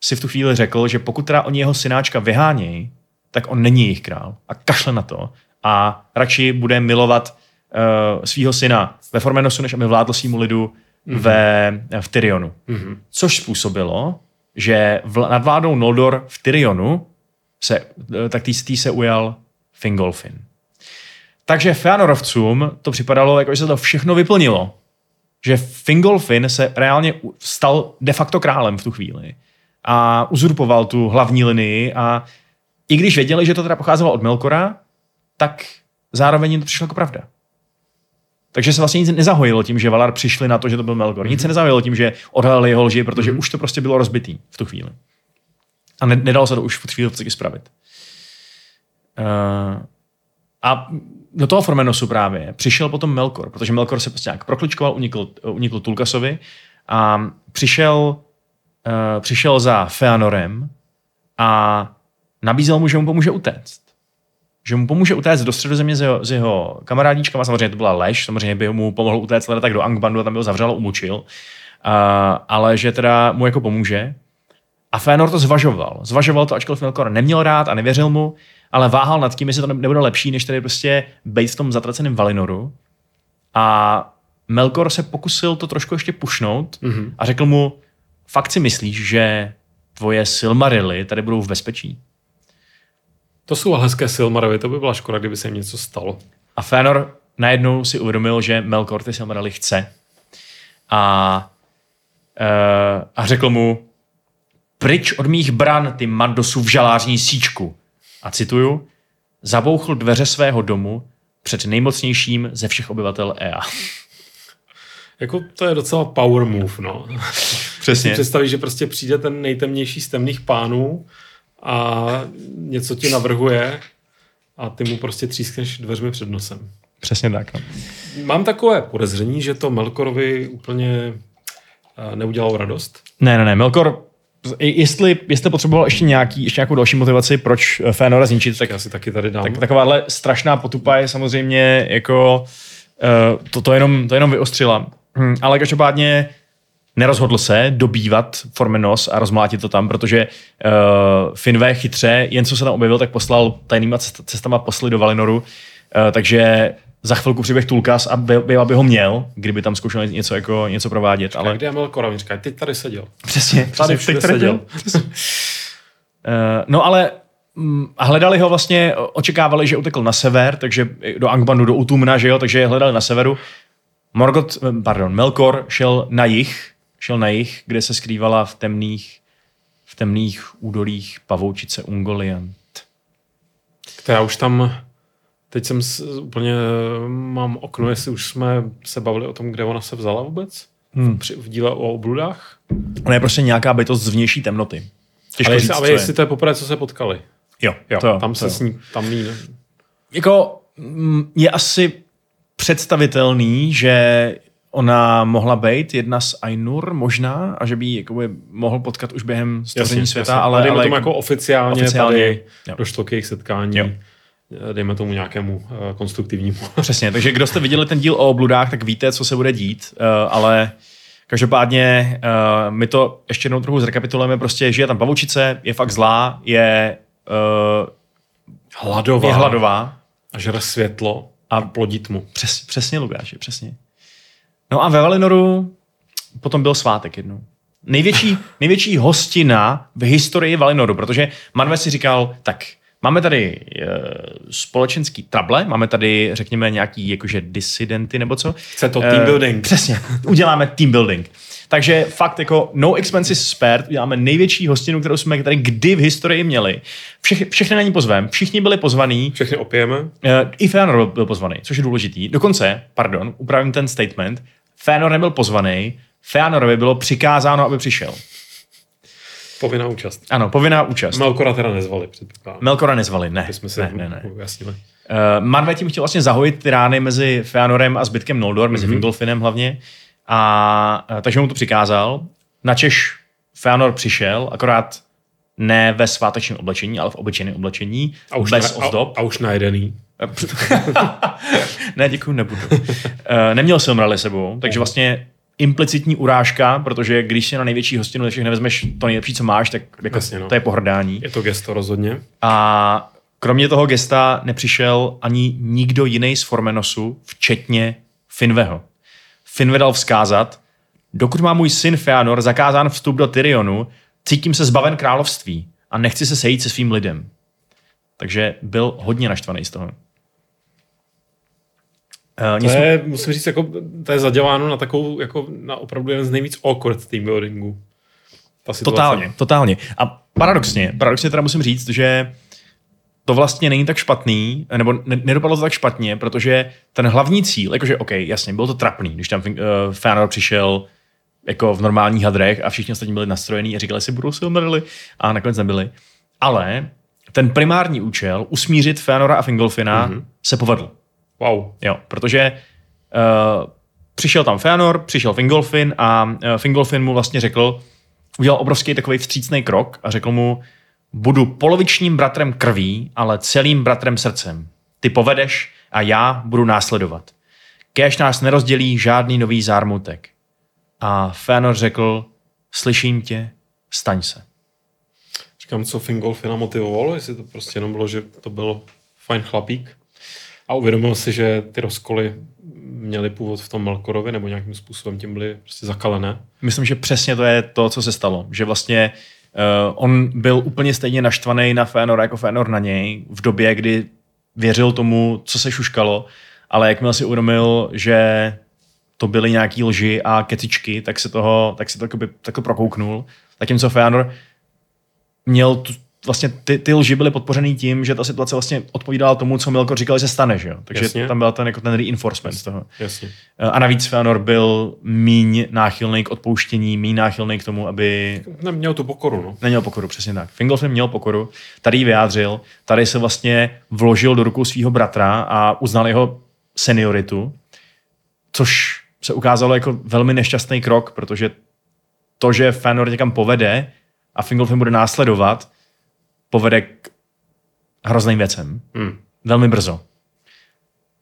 Speaker 1: si v tu chvíli řekl, že pokud teda oni jeho synáčka vyhánějí, tak on není jejich král a kašle na to a radši bude milovat uh, svého syna ve Formenosu, než aby vládl svýmu lidu mm-hmm. ve, v Tyrionu. Mm-hmm. Což způsobilo, že vl- nad vládou Noldor v Tyrionu se, tak tý, tý se ujal Fingolfin. Takže Feanorovcům to připadalo, jako že se to všechno vyplnilo. Že Fingolfin se reálně stal de facto králem v tu chvíli. A uzurpoval tu hlavní linii a i když věděli, že to teda pocházelo od Melkora, tak zároveň jim to přišlo jako pravda. Takže se vlastně nic nezahojilo tím, že Valar přišli na to, že to byl Melkor. Nic se nezahojilo tím, že odhalili jeho lži, protože už to prostě bylo rozbitý v tu chvíli. A ne, nedalo se to už v chvíli podstatě spravit. Uh, a do toho Formenosu právě přišel potom Melkor, protože Melkor se prostě nějak prokličkoval, unikl, unikl Tulkasovi a přišel, uh, přišel za Feanorem a nabízel mu, že mu pomůže utéct. Že mu pomůže utéct do středozemě s jeho, s jeho kamarádíčkama, samozřejmě to byla lež, samozřejmě by mu pomohl utéct leda tak do Angbandu a tam byl zavřel a umučil, uh, ale že teda mu jako pomůže. A Fénor to zvažoval. Zvažoval to, ačkoliv Melkor neměl rád a nevěřil mu, ale váhal nad tím, jestli to nebude lepší, než tady prostě být v tom zatraceném Valinoru. A Melkor se pokusil to trošku ještě pušnout mm-hmm. a řekl mu, fakt si myslíš, že tvoje Silmarily tady budou v bezpečí?
Speaker 2: To jsou hezké Silmarovi, to by byla škoda, kdyby se jim něco stalo.
Speaker 1: A Fëanor najednou si uvědomil, že Melkor ty Silmarily chce. A, uh, a řekl mu, pryč od mých bran, ty Mandosu v žalářní síčku. A cituju, zabouchl dveře svého domu před nejmocnějším ze všech obyvatel EA.
Speaker 2: Jako to je docela power move, no.
Speaker 1: Přesně.
Speaker 2: Si představíš, že prostě přijde ten nejtemnější z temných pánů a něco ti navrhuje a ty mu prostě třískneš dveřmi před nosem.
Speaker 1: Přesně tak. No.
Speaker 2: Mám takové podezření, že to Melkorovi úplně eh, neudělalo radost.
Speaker 1: Ne, ne, ne, Melkor, jestli, jestli potřeboval ještě, nějaký, ještě nějakou další motivaci, proč Fénora zničit, tak
Speaker 2: Tak já si taky tady dám.
Speaker 1: Tak takováhle strašná potupa je samozřejmě jako uh, to, to, jenom, to jenom vyostřila. Hm, ale každopádně nerozhodl se dobývat Formenos a rozmlátit to tam, protože uh, Finvé chytře, jen co se tam objevil, tak poslal tajnýma cest- cestama posly do Valinoru, uh, takže za chvilku přiběh Tulkas a byl, aby ho měl, kdyby tam zkoušel něco, jako, něco provádět.
Speaker 2: Ale
Speaker 1: Ale
Speaker 2: kde je oni říkají, ty tady seděl.
Speaker 1: přesně,
Speaker 2: Tady všude seděl.
Speaker 1: Eh, no ale mm, a hledali ho vlastně, očekávali, že utekl na sever, takže do Angbandu, do Utumna, že jo, takže je hledali na severu. Morgoth, eh, pardon, Melkor šel na jih, šel na jih, kde se skrývala v temných, v temných údolích pavoučice Ungoliant.
Speaker 2: Která už tam, teď jsem s, úplně, mám okno, jestli už jsme se bavili o tom, kde ona se vzala vůbec? Hmm. Při, v díle o obludách?
Speaker 1: Ona je prostě nějaká bytost z vnější temnoty. Těžko
Speaker 2: Ale,
Speaker 1: říct,
Speaker 2: jestli, ale jestli
Speaker 1: je.
Speaker 2: to je poprvé, co se potkali.
Speaker 1: Jo,
Speaker 2: Jo,
Speaker 1: to jo,
Speaker 2: tam
Speaker 1: to
Speaker 2: se
Speaker 1: jo.
Speaker 2: s ní, tam jí,
Speaker 1: Jako mm, je asi představitelný, že ona mohla být jedna z Ainur možná a že by ji jakoby mohl potkat už během stvoření světa, ale,
Speaker 2: dejme
Speaker 1: ale
Speaker 2: tomu jako oficiálně,
Speaker 1: oficiálně,
Speaker 2: tady
Speaker 1: jo.
Speaker 2: došlo k jejich setkání.
Speaker 1: Jo.
Speaker 2: Dejme tomu nějakému uh, konstruktivnímu.
Speaker 1: Přesně, takže kdo jste viděli ten díl o obludách, tak víte, co se bude dít, uh, ale každopádně uh, my to ještě jednou trochu zrekapitulujeme, prostě žije tam pavučice, je fakt zlá, je, uh,
Speaker 2: Hladová.
Speaker 1: je hladová,
Speaker 2: A žere světlo a plodí tmu.
Speaker 1: Přes, přesně, Lukáši, přesně. No a ve Valinoru potom byl svátek jednou. Největší, největší hostina v historii Valinoru, protože Manve si říkal, tak máme tady e, společenský trable, máme tady, řekněme, nějaký jakože disidenty nebo co.
Speaker 2: Chce to
Speaker 1: Eh,
Speaker 2: team building.
Speaker 1: Přesně, uděláme team building. Takže fakt jako no expenses spared, uděláme největší hostinu, kterou jsme tady kdy v historii měli. Všech, všechny na ní pozvem, všichni byli pozvaní,
Speaker 2: Všechny opijeme.
Speaker 1: Eh, I Fénor byl, byl pozvaný, což je důležitý. Dokonce, pardon, upravím ten statement, Fénor nebyl pozvaný, Fénorovi bylo přikázáno, aby přišel.
Speaker 2: Povinná účast.
Speaker 1: Ano, povinná účast.
Speaker 2: Melkora teda nezvali, předpokládám.
Speaker 1: Melkora nezvali, ne.
Speaker 2: Aby jsme si
Speaker 1: ne, ne, ne.
Speaker 2: ujasnili.
Speaker 1: Uh, Manve tím chtěl vlastně zahojit ty rány mezi Feanorem a zbytkem Noldor, mezi mm-hmm. Fingolfinem hlavně. A uh, takže mu to přikázal. Načež Feanor přišel, akorát ne ve svátečním oblečení, ale v obyčejném oblečení,
Speaker 2: A už,
Speaker 1: bez
Speaker 2: na,
Speaker 1: ozdob.
Speaker 2: a, a už najedený.
Speaker 1: ne, děkuji, nebudu. Uh, neměl jsem rally sebou, takže vlastně implicitní urážka, protože když si na největší hostinu ze všech nevezmeš to nejlepší, co máš, tak jako
Speaker 2: Jasně, no.
Speaker 1: to je pohrdání.
Speaker 2: Je to gesto rozhodně.
Speaker 1: A kromě toho gesta nepřišel ani nikdo jiný z Formenosu, včetně Finveho. Finve dal vzkázat, dokud má můj syn Feanor zakázán vstup do Tyrionu, cítím se zbaven království a nechci se sejít se svým lidem. Takže byl hodně naštvaný z toho. Uh,
Speaker 2: To je, musím říct, jako, to je zaděláno na takovou, jako na opravdu jeden z nejvíc awkward team buildingu. Ta situace.
Speaker 1: Totálně, totálně. A paradoxně, paradoxně teda musím říct, že to vlastně není tak špatný, nebo ne- nedopadlo to tak špatně, protože ten hlavní cíl, jakože OK, jasně, bylo to trapný, když tam uh, Fëanor přišel jako v normálních hadrech a všichni ostatní byli nastrojení a říkali si, budou se umrli a nakonec nebyli. Ale ten primární účel, usmířit Fëanora a Fingolfina, mm-hmm. se povedl.
Speaker 2: Wow.
Speaker 1: Jo, protože uh, přišel tam Feanor, přišel Fingolfin a uh, Fingolfin mu vlastně řekl, udělal obrovský takový vstřícný krok a řekl mu, budu polovičním bratrem krví, ale celým bratrem srdcem. Ty povedeš a já budu následovat. Kéž nás nerozdělí žádný nový zármutek. A Feanor řekl, slyším tě, staň se.
Speaker 2: Říkám, co Fingolfina motivovalo, jestli to prostě jenom bylo, že to byl fajn chlapík. A uvědomil si, že ty rozkoly měly původ v tom Melkorovi, nebo nějakým způsobem tím byly prostě zakalené.
Speaker 1: Myslím, že přesně to je to, co se stalo. Že vlastně uh, on byl úplně stejně naštvaný na Fénor jako Fénor na něj v době, kdy věřil tomu, co se šuškalo, ale jakmile si uvědomil, že to byly nějaký lži a kecičky, tak se toho, tak se to jakoby, takhle prokouknul. Zatímco měl tu, vlastně ty, ty lži byly podpořený tím, že ta situace vlastně odpovídala tomu, co Milko říkal, že se stane, že jo? Takže
Speaker 2: Jasně.
Speaker 1: tam byl ten, jako ten reinforcement z toho.
Speaker 2: Jasně.
Speaker 1: A navíc Feanor byl míň náchylný k odpouštění, míň náchylný k tomu, aby
Speaker 2: Neměl tu pokoru, no.
Speaker 1: neměl pokoru, přesně tak. Fingolfin měl pokoru, tady ji vyjádřil, tady se vlastně vložil do rukou svého bratra a uznal jeho senioritu, což se ukázalo jako velmi nešťastný krok, protože to, že Fëanor někam povede a Fingolfin bude následovat, povede k hrozným věcem.
Speaker 2: Hmm.
Speaker 1: Velmi brzo.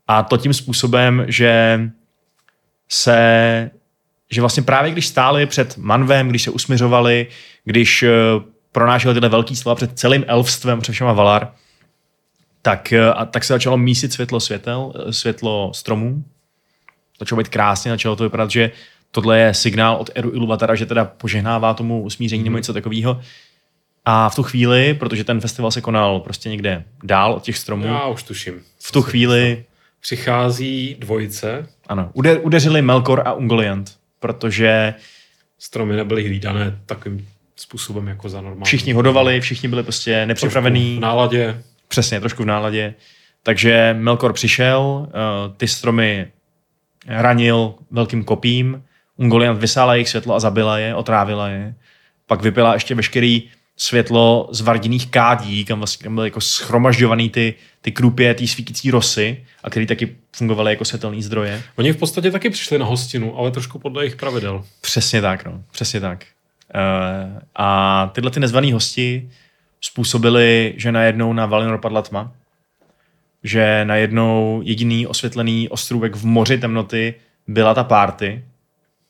Speaker 1: A to tím způsobem, že se že vlastně právě když stáli před Manvem, když se usmiřovali, když eh, pronášeli tyhle velký slova před celým elfstvem, před všema Valar, tak, eh, a tak se začalo mísit světlo světel, eh, světlo stromů. Začalo být krásně, začalo to vypadat, že tohle je signál od Eru Iluvatara, že teda požehnává tomu usmíření nebo něco takového. A v tu chvíli, protože ten festival se konal prostě někde dál od těch stromů,
Speaker 2: Já už tuším.
Speaker 1: v tu chvíli
Speaker 2: Přichází dvojice,
Speaker 1: ano, ude, udeřili Melkor a Ungoliant, protože
Speaker 2: stromy nebyly hlídané takovým způsobem jako za normální.
Speaker 1: všichni hodovali, všichni byli prostě
Speaker 2: Trošku
Speaker 1: nepřipravení,
Speaker 2: V náladě.
Speaker 1: přesně, trošku v náladě. Takže Melkor přišel, eh, ty stromy ranil velkým kopím, Ungoliant vysála jejich světlo a zabila je, otrávila je. Pak vypila ještě veškerý světlo z vardiných kádí, kam vlastně kam byly jako schromažďovaný ty, ty krupě, ty svítící rosy, a který taky fungovaly jako světelný zdroje.
Speaker 2: Oni v podstatě taky přišli na hostinu, ale trošku podle jejich pravidel.
Speaker 1: Přesně tak, no. Přesně tak. Uh, a tyhle ty nezvaný hosti způsobili, že najednou na Valinor padla tma. Že najednou jediný osvětlený ostrůvek v moři temnoty byla ta párty.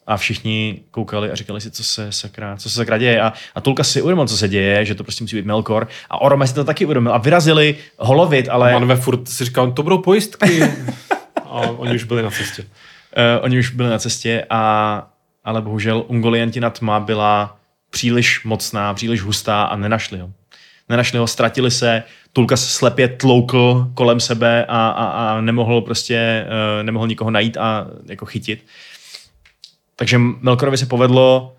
Speaker 1: A všichni koukali a říkali si, co se sakra, co se sakra děje. A, a Tulka si uvědomil, co se děje, že to prostě musí být Melkor. A Orome si to taky uvědomil. A vyrazili holovit, ale...
Speaker 2: Manve furt si říkal, to budou pojistky. a oni už byli na cestě.
Speaker 1: Uh, oni už byli na cestě, a, ale bohužel Ungoliantina tma byla příliš mocná, příliš hustá a nenašli ho. Nenašli ho, ztratili se, Tulka se slepě tloukl kolem sebe a, a, a nemohl prostě, uh, nemohl nikoho najít a jako chytit. Takže Melkorovi se povedlo,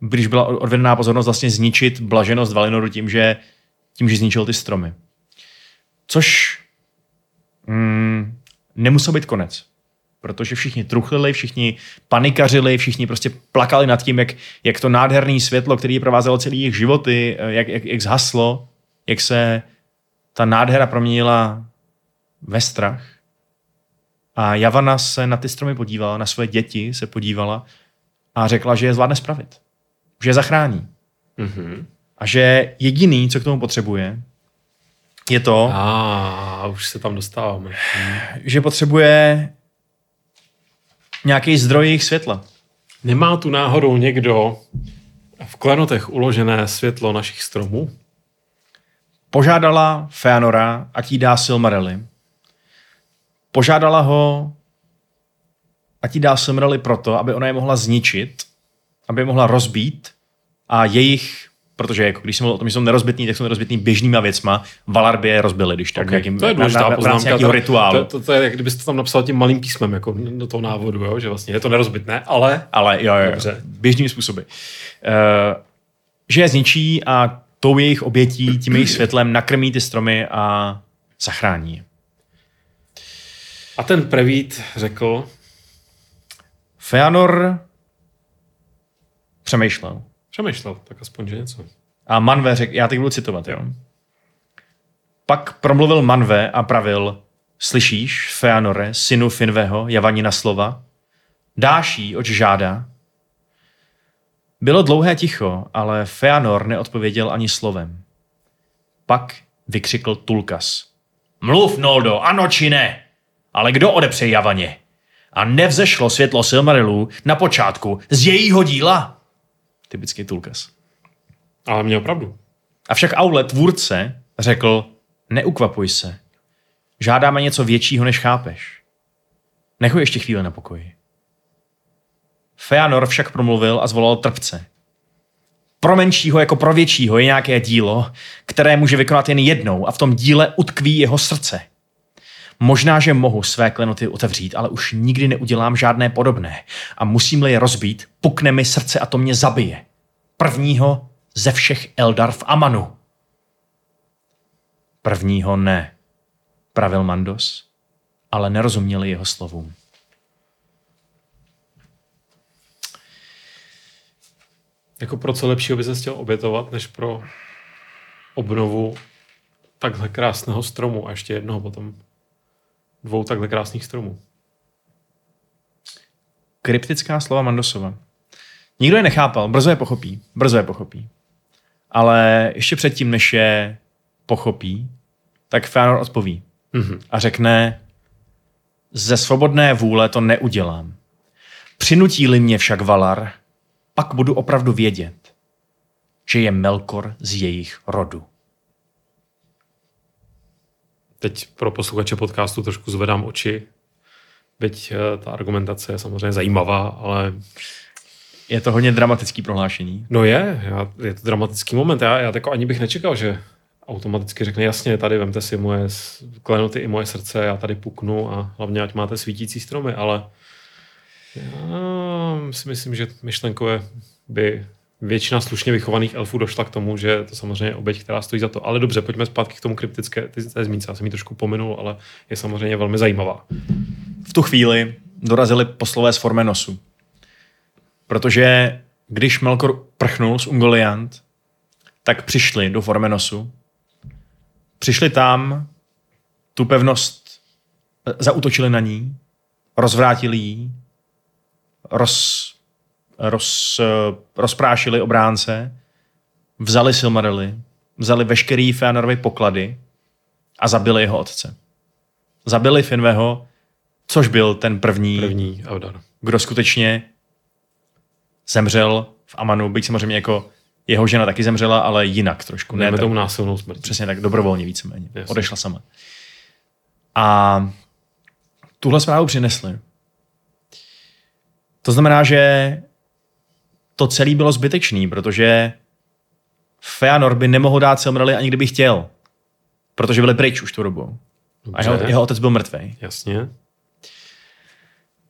Speaker 1: když byla odvedená pozornost, vlastně zničit blaženost Valinoru tím, že, tím, že zničil ty stromy. Což mm, nemusel být konec. protože všichni truchlili, všichni panikařili, všichni prostě plakali nad tím, jak, jak to nádherné světlo, který provázelo celý jejich životy, eh, jak, jak, jak zhaslo, jak se ta nádhera proměnila ve strach. A Javana se na ty stromy podívala, na své děti se podívala a řekla, že je zvládne spravit. Že je zachrání.
Speaker 2: Mhm.
Speaker 1: A že jediný, co k tomu potřebuje, je to,
Speaker 2: A už se tam dostáváme.
Speaker 1: že potřebuje nějaký zdroj jejich světla.
Speaker 2: Nemá tu náhodou někdo v klenotech uložené světlo našich stromů?
Speaker 1: Požádala Feanora, ať jí dá Silmarily. Požádala ho, ať jí dá Silmarily proto, aby ona je mohla zničit, aby je mohla rozbít a jejich, protože jako když jsem mluvil o tom, že jsou nerozbitní, tak jsou nerozbitní běžnýma věcma, Valar by je rozbili, když tak,
Speaker 2: Okay.
Speaker 1: jakým,
Speaker 2: to je důležitá
Speaker 1: na,
Speaker 2: poznámka. To-
Speaker 1: rituálu.
Speaker 2: To, to, to, je, jak kdybyste tam napsal tím malým písmem jako do toho návodu, jo? že vlastně je to nerozbitné, ale
Speaker 1: Ale jo, jo.
Speaker 2: Dobře.
Speaker 1: běžnými způsoby. Uh, že je zničí a tou jejich obětí, tím jejich světlem nakrmí ty stromy a zachrání je.
Speaker 2: A ten prevít řekl,
Speaker 1: Feanor přemýšlel.
Speaker 2: přemýšlel, tak aspoň, že něco.
Speaker 1: A Manve řekl, já teď budu citovat, jo. Pak promluvil Manve a pravil, slyšíš, Feanore, synu Finveho, Javanina slova? Dáš jí, oč žádá? Bylo dlouhé ticho, ale Feanor neodpověděl ani slovem. Pak vykřikl Tulkas. Mluv, Noldo, ano či ne? Ale kdo odepře Javaně? A nevzešlo světlo Silmarilů na počátku z jejího díla? Typický Tulkas.
Speaker 2: Ale měl pravdu.
Speaker 1: Avšak Aule, tvůrce, řekl, neukvapuj se. Žádáme něco většího, než chápeš. Nechuj ještě chvíli na pokoji. Feanor však promluvil a zvolal trpce. Pro menšího jako pro většího je nějaké dílo, které může vykonat jen jednou a v tom díle utkví jeho srdce. Možná, že mohu své klenoty otevřít, ale už nikdy neudělám žádné podobné. A musím-li je rozbít, pukne mi srdce a to mě zabije. Prvního ze všech Eldar v Amanu. Prvního ne, pravil Mandos, ale nerozuměli jeho slovům.
Speaker 2: Jako pro co lepšího by se chtěl obětovat, než pro obnovu takhle krásného stromu a ještě jednoho potom dvou takhle krásných stromů.
Speaker 1: Kryptická slova Mandosova. Nikdo je nechápal, brzo je pochopí, brzo je pochopí. Ale ještě předtím, než je pochopí, tak Feanor odpoví
Speaker 2: Mhm.
Speaker 1: a řekne, ze svobodné vůle to neudělám. Přinutí-li mě však Valar, pak budu opravdu vědět, že je Melkor z jejich rodu.
Speaker 2: Teď pro posluchače podcastu trošku zvedám oči, byť eh, ta argumentace je samozřejmě zajímavá, ale
Speaker 1: Je to hodně dramatický prohlášení.
Speaker 2: no je, já, je to dramatický moment. Já, já tako ani bych nečekal, že automaticky řekne, jasně, tady vemte si moje klenoty i moje srdce, já tady puknu a hlavně ať máte svítící stromy, ale já si myslím, že myšlenkové by většina slušně vychovaných elfů došla k tomu, že to samozřejmě je oběť, která stojí za to. Ale dobře, pojďme zpátky k tomu kryptické té zmínce. Já jsem ji trošku pominul, ale je samozřejmě velmi zajímavá.
Speaker 1: v tu chvíli dorazili poslové z Formenosu. Protože když Melkor prchnul z Ungoliant, tak přišli do Formenosu. Přišli tam, tu pevnost eh, zautočili na ní, rozvrátili ji, roz, roz, rozprášili obránce, vzali Silmarily, vzali veškerý Feanorovy poklady a zabili jeho otce. Zabili Finveho, což byl ten první, první.
Speaker 2: Eldar.
Speaker 1: kdo skutečně zemřel v Amanu, byť samozřejmě jako jeho žena taky zemřela, ale jinak trošku. Ne, tak,
Speaker 2: tomu násilnou smrt.
Speaker 1: přesně tak, dobrovolně víceméně.
Speaker 2: Jasně.
Speaker 1: Odešla sama. A tuhle zprávu přinesli. To znamená, že to celé bylo zbytečný, protože Feanor by nemohl dát Silmarily ani kdyby chtěl. Protože byli pryč už tu dobu. A jeho, jeho otec byl mrtvý.
Speaker 2: Jasně.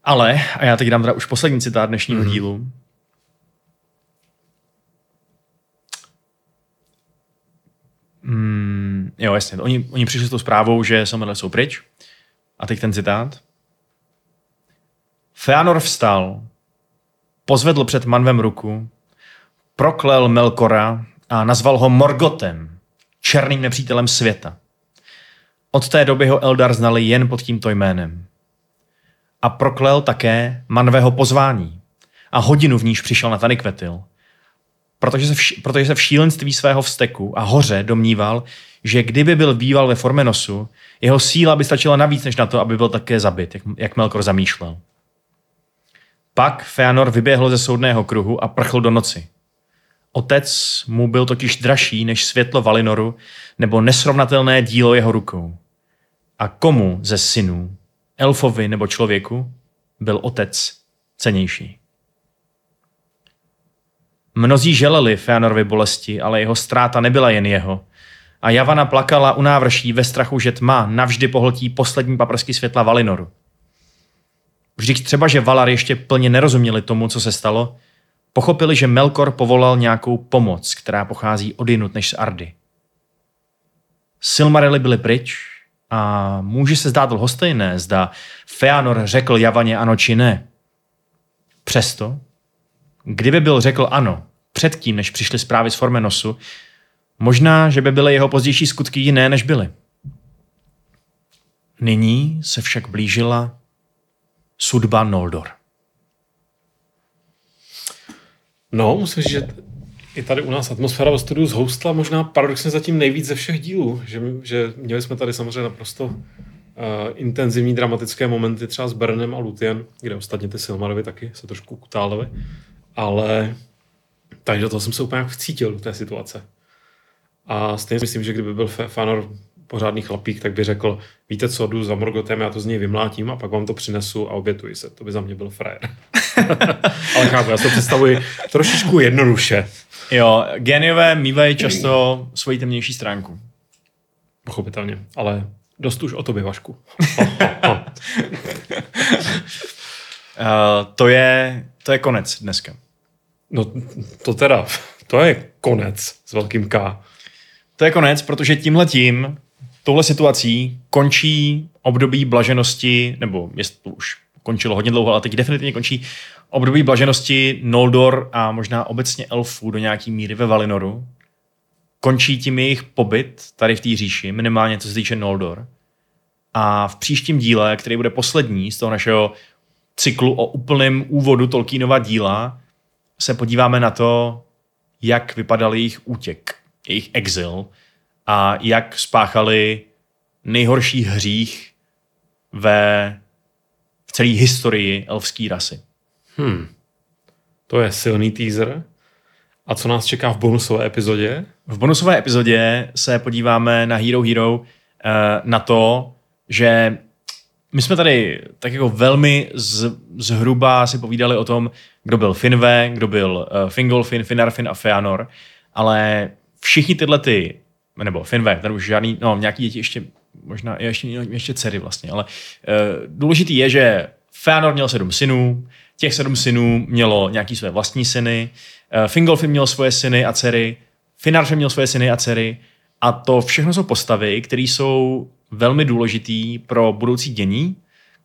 Speaker 1: Ale, a já teď dám teda už poslední citát dnešního
Speaker 2: Mhm.
Speaker 1: mm-hmm. dílu. Mm, jo, jasně. Oni, oni přišli s tou zprávou, že Silmarily jsou pryč. A teď ten citát. Feanor vstal, pozvedl před Manvem ruku, proklel Melkora a nazval ho Morgotem, černým nepřítelem světa. Od té doby ho Eldar znali jen pod tímto jménem. A proklel také Manvého pozvání a hodinu v níž přišel na Tanikvetil, protože se, v, protože se v šílenství svého vzteku a hoře domníval, že kdyby byl býval ve Formenosu, jeho síla by stačila navíc než na to, aby byl také zabit, jak, jak Melkor zamýšlel. Pak Feanor vyběhl ze soudného kruhu a prchl do noci. Otec mu byl totiž dražší než světlo Valinoru nebo nesrovnatelné dílo jeho rukou. A komu ze synů, elfovi nebo člověku, byl otec cenější? Mnozí želeli Feanorovi bolesti, ale jeho ztráta nebyla jen jeho. A Javana plakala u návrší ve strachu, že tma navždy pohltí poslední paprsky světla Valinoru. Vždyť třeba, že Valar ještě plně nerozuměli tomu, co se stalo, pochopili, že Melkor povolal nějakou pomoc, která pochází od jinut než z Ardy. Silmarily byly pryč a může se zdát lhostejné, zda Feanor řekl Javaně ano či ne. Přesto, kdyby byl řekl ano, předtím, než přišly zprávy z Formenosu, možná, že by byly jeho pozdější skutky jiné, než byly. Nyní se však blížila sudba Noldor.
Speaker 2: No, musím říct, že i tady u nás atmosféra ve studiu zhoustla možná paradoxně zatím nejvíc ze všech dílů, že, že měli jsme tady samozřejmě naprosto uh, intenzivní dramatické momenty třeba s Bernem a Lutien, kde ostatně ty Silmarovi taky se trošku kutálili, ale tady do toho jsem se úplně vcítil do té situace. A stejně myslím, že kdyby byl Fanor pořádný chlapík, tak by řekl, víte co, jdu za Morgotem, já to z něj vymlátím a pak vám to přinesu a obětuji se. To by za mě byl frajer. Ale chápu, já si to představuji trošičku jednoduše.
Speaker 1: Jo, geniové mývají často svoji temnější stránku.
Speaker 2: Pochopitelně, ale dost už o tobě, Vašku.
Speaker 1: uh, to, je, to je konec dneska.
Speaker 2: No to teda, to je konec s velkým K.
Speaker 1: To je konec, protože tímhletím touhle situací končí období blaženosti, nebo jest to už končilo hodně dlouho, ale teď definitivně končí období blaženosti Noldor a možná obecně elfů do nějaký míry ve Valinoru. Končí tím jejich pobyt tady v té říši, minimálně co se týče Noldor. A v příštím díle, který bude poslední z toho našeho cyklu o úplném úvodu Tolkienova díla, se podíváme na to, jak vypadal jejich útěk, jejich exil, a jak spáchali nejhorší hřích ve v celé historii elfské rasy.
Speaker 2: Hmm. To je silný teaser. A co nás čeká v bonusové epizodě?
Speaker 1: V bonusové epizodě se podíváme na Hero Hero eh, na to, že my jsme tady tak jako velmi z, zhruba si povídali o tom, kdo byl Finve, kdo byl uh, Fingolfin, Finarfin a Feanor, ale všichni tyhle ty nebo Finve, ten už žádný, no nějaký děti ještě, možná ještě, ještě dcery vlastně, ale uh, důležitý je, že Feanor měl sedm synů, těch sedm synů mělo nějaký své vlastní syny, uh, Fingolfin měl svoje syny a dcery, Finarfe měl svoje syny a dcery a to všechno jsou postavy, které jsou velmi důležitý pro budoucí dění,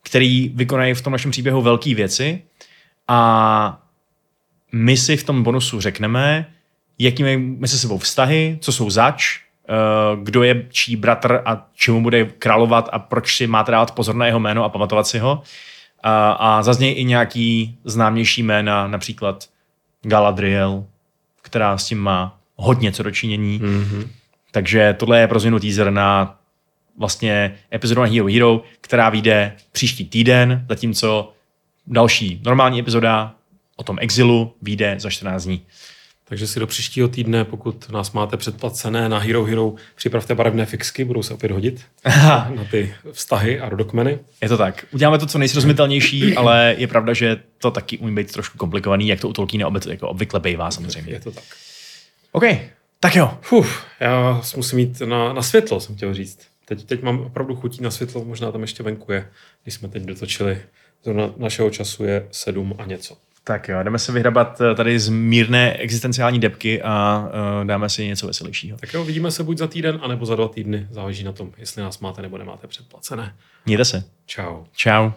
Speaker 1: který vykonají v tom našem příběhu velké věci a my si v tom bonusu řekneme, jaký mají mezi sebou vztahy, co jsou zač, Eh, kdo je čí bratr a čemu bude královat a proč si máte dávat pozor na jeho jméno a pamatovat si ho. A, a zaznějí i nějaký známější jména, například Galadriel, která s tím má hodně co dočinění. Mm-hmm. Takže tohle je pro teaser na vlastně epizodu na Hero Hero, která vyjde příští týden, zatímco další normální epizoda o tom exilu vyjde za 14 dní.
Speaker 2: Takže si do příštího týdne, pokud nás máte předplacené na Hero Hero, připravte barevné fixky, budou se opět hodit na ty vztahy a rodokmeny.
Speaker 1: Je to tak. Uděláme to co nejsrozumitelnější, ale je pravda, že to taky umí být trošku komplikovaný, jak to u Tolkiena jako obvykle bývá samozřejmě.
Speaker 2: Je to tak.
Speaker 1: OK, tak jo.
Speaker 2: Uf, já musím jít na, na světlo, jsem chtěl říct. Teď, teď mám opravdu chutí na světlo, možná tam ještě venku je, když jsme teď dotočili. Zrovna našeho času je sedm a něco.
Speaker 1: Tak jo, jdeme se vyhrabat eh, tady z mírné existenciální depky a uh, dáme si něco veselějšího.
Speaker 2: Tak jo, vidíme se buď za týden, anebo za dva týdny. Záleží na tom, jestli nás máte nebo nemáte předplacené.
Speaker 1: Mějte se.
Speaker 2: Čau.
Speaker 1: Čau.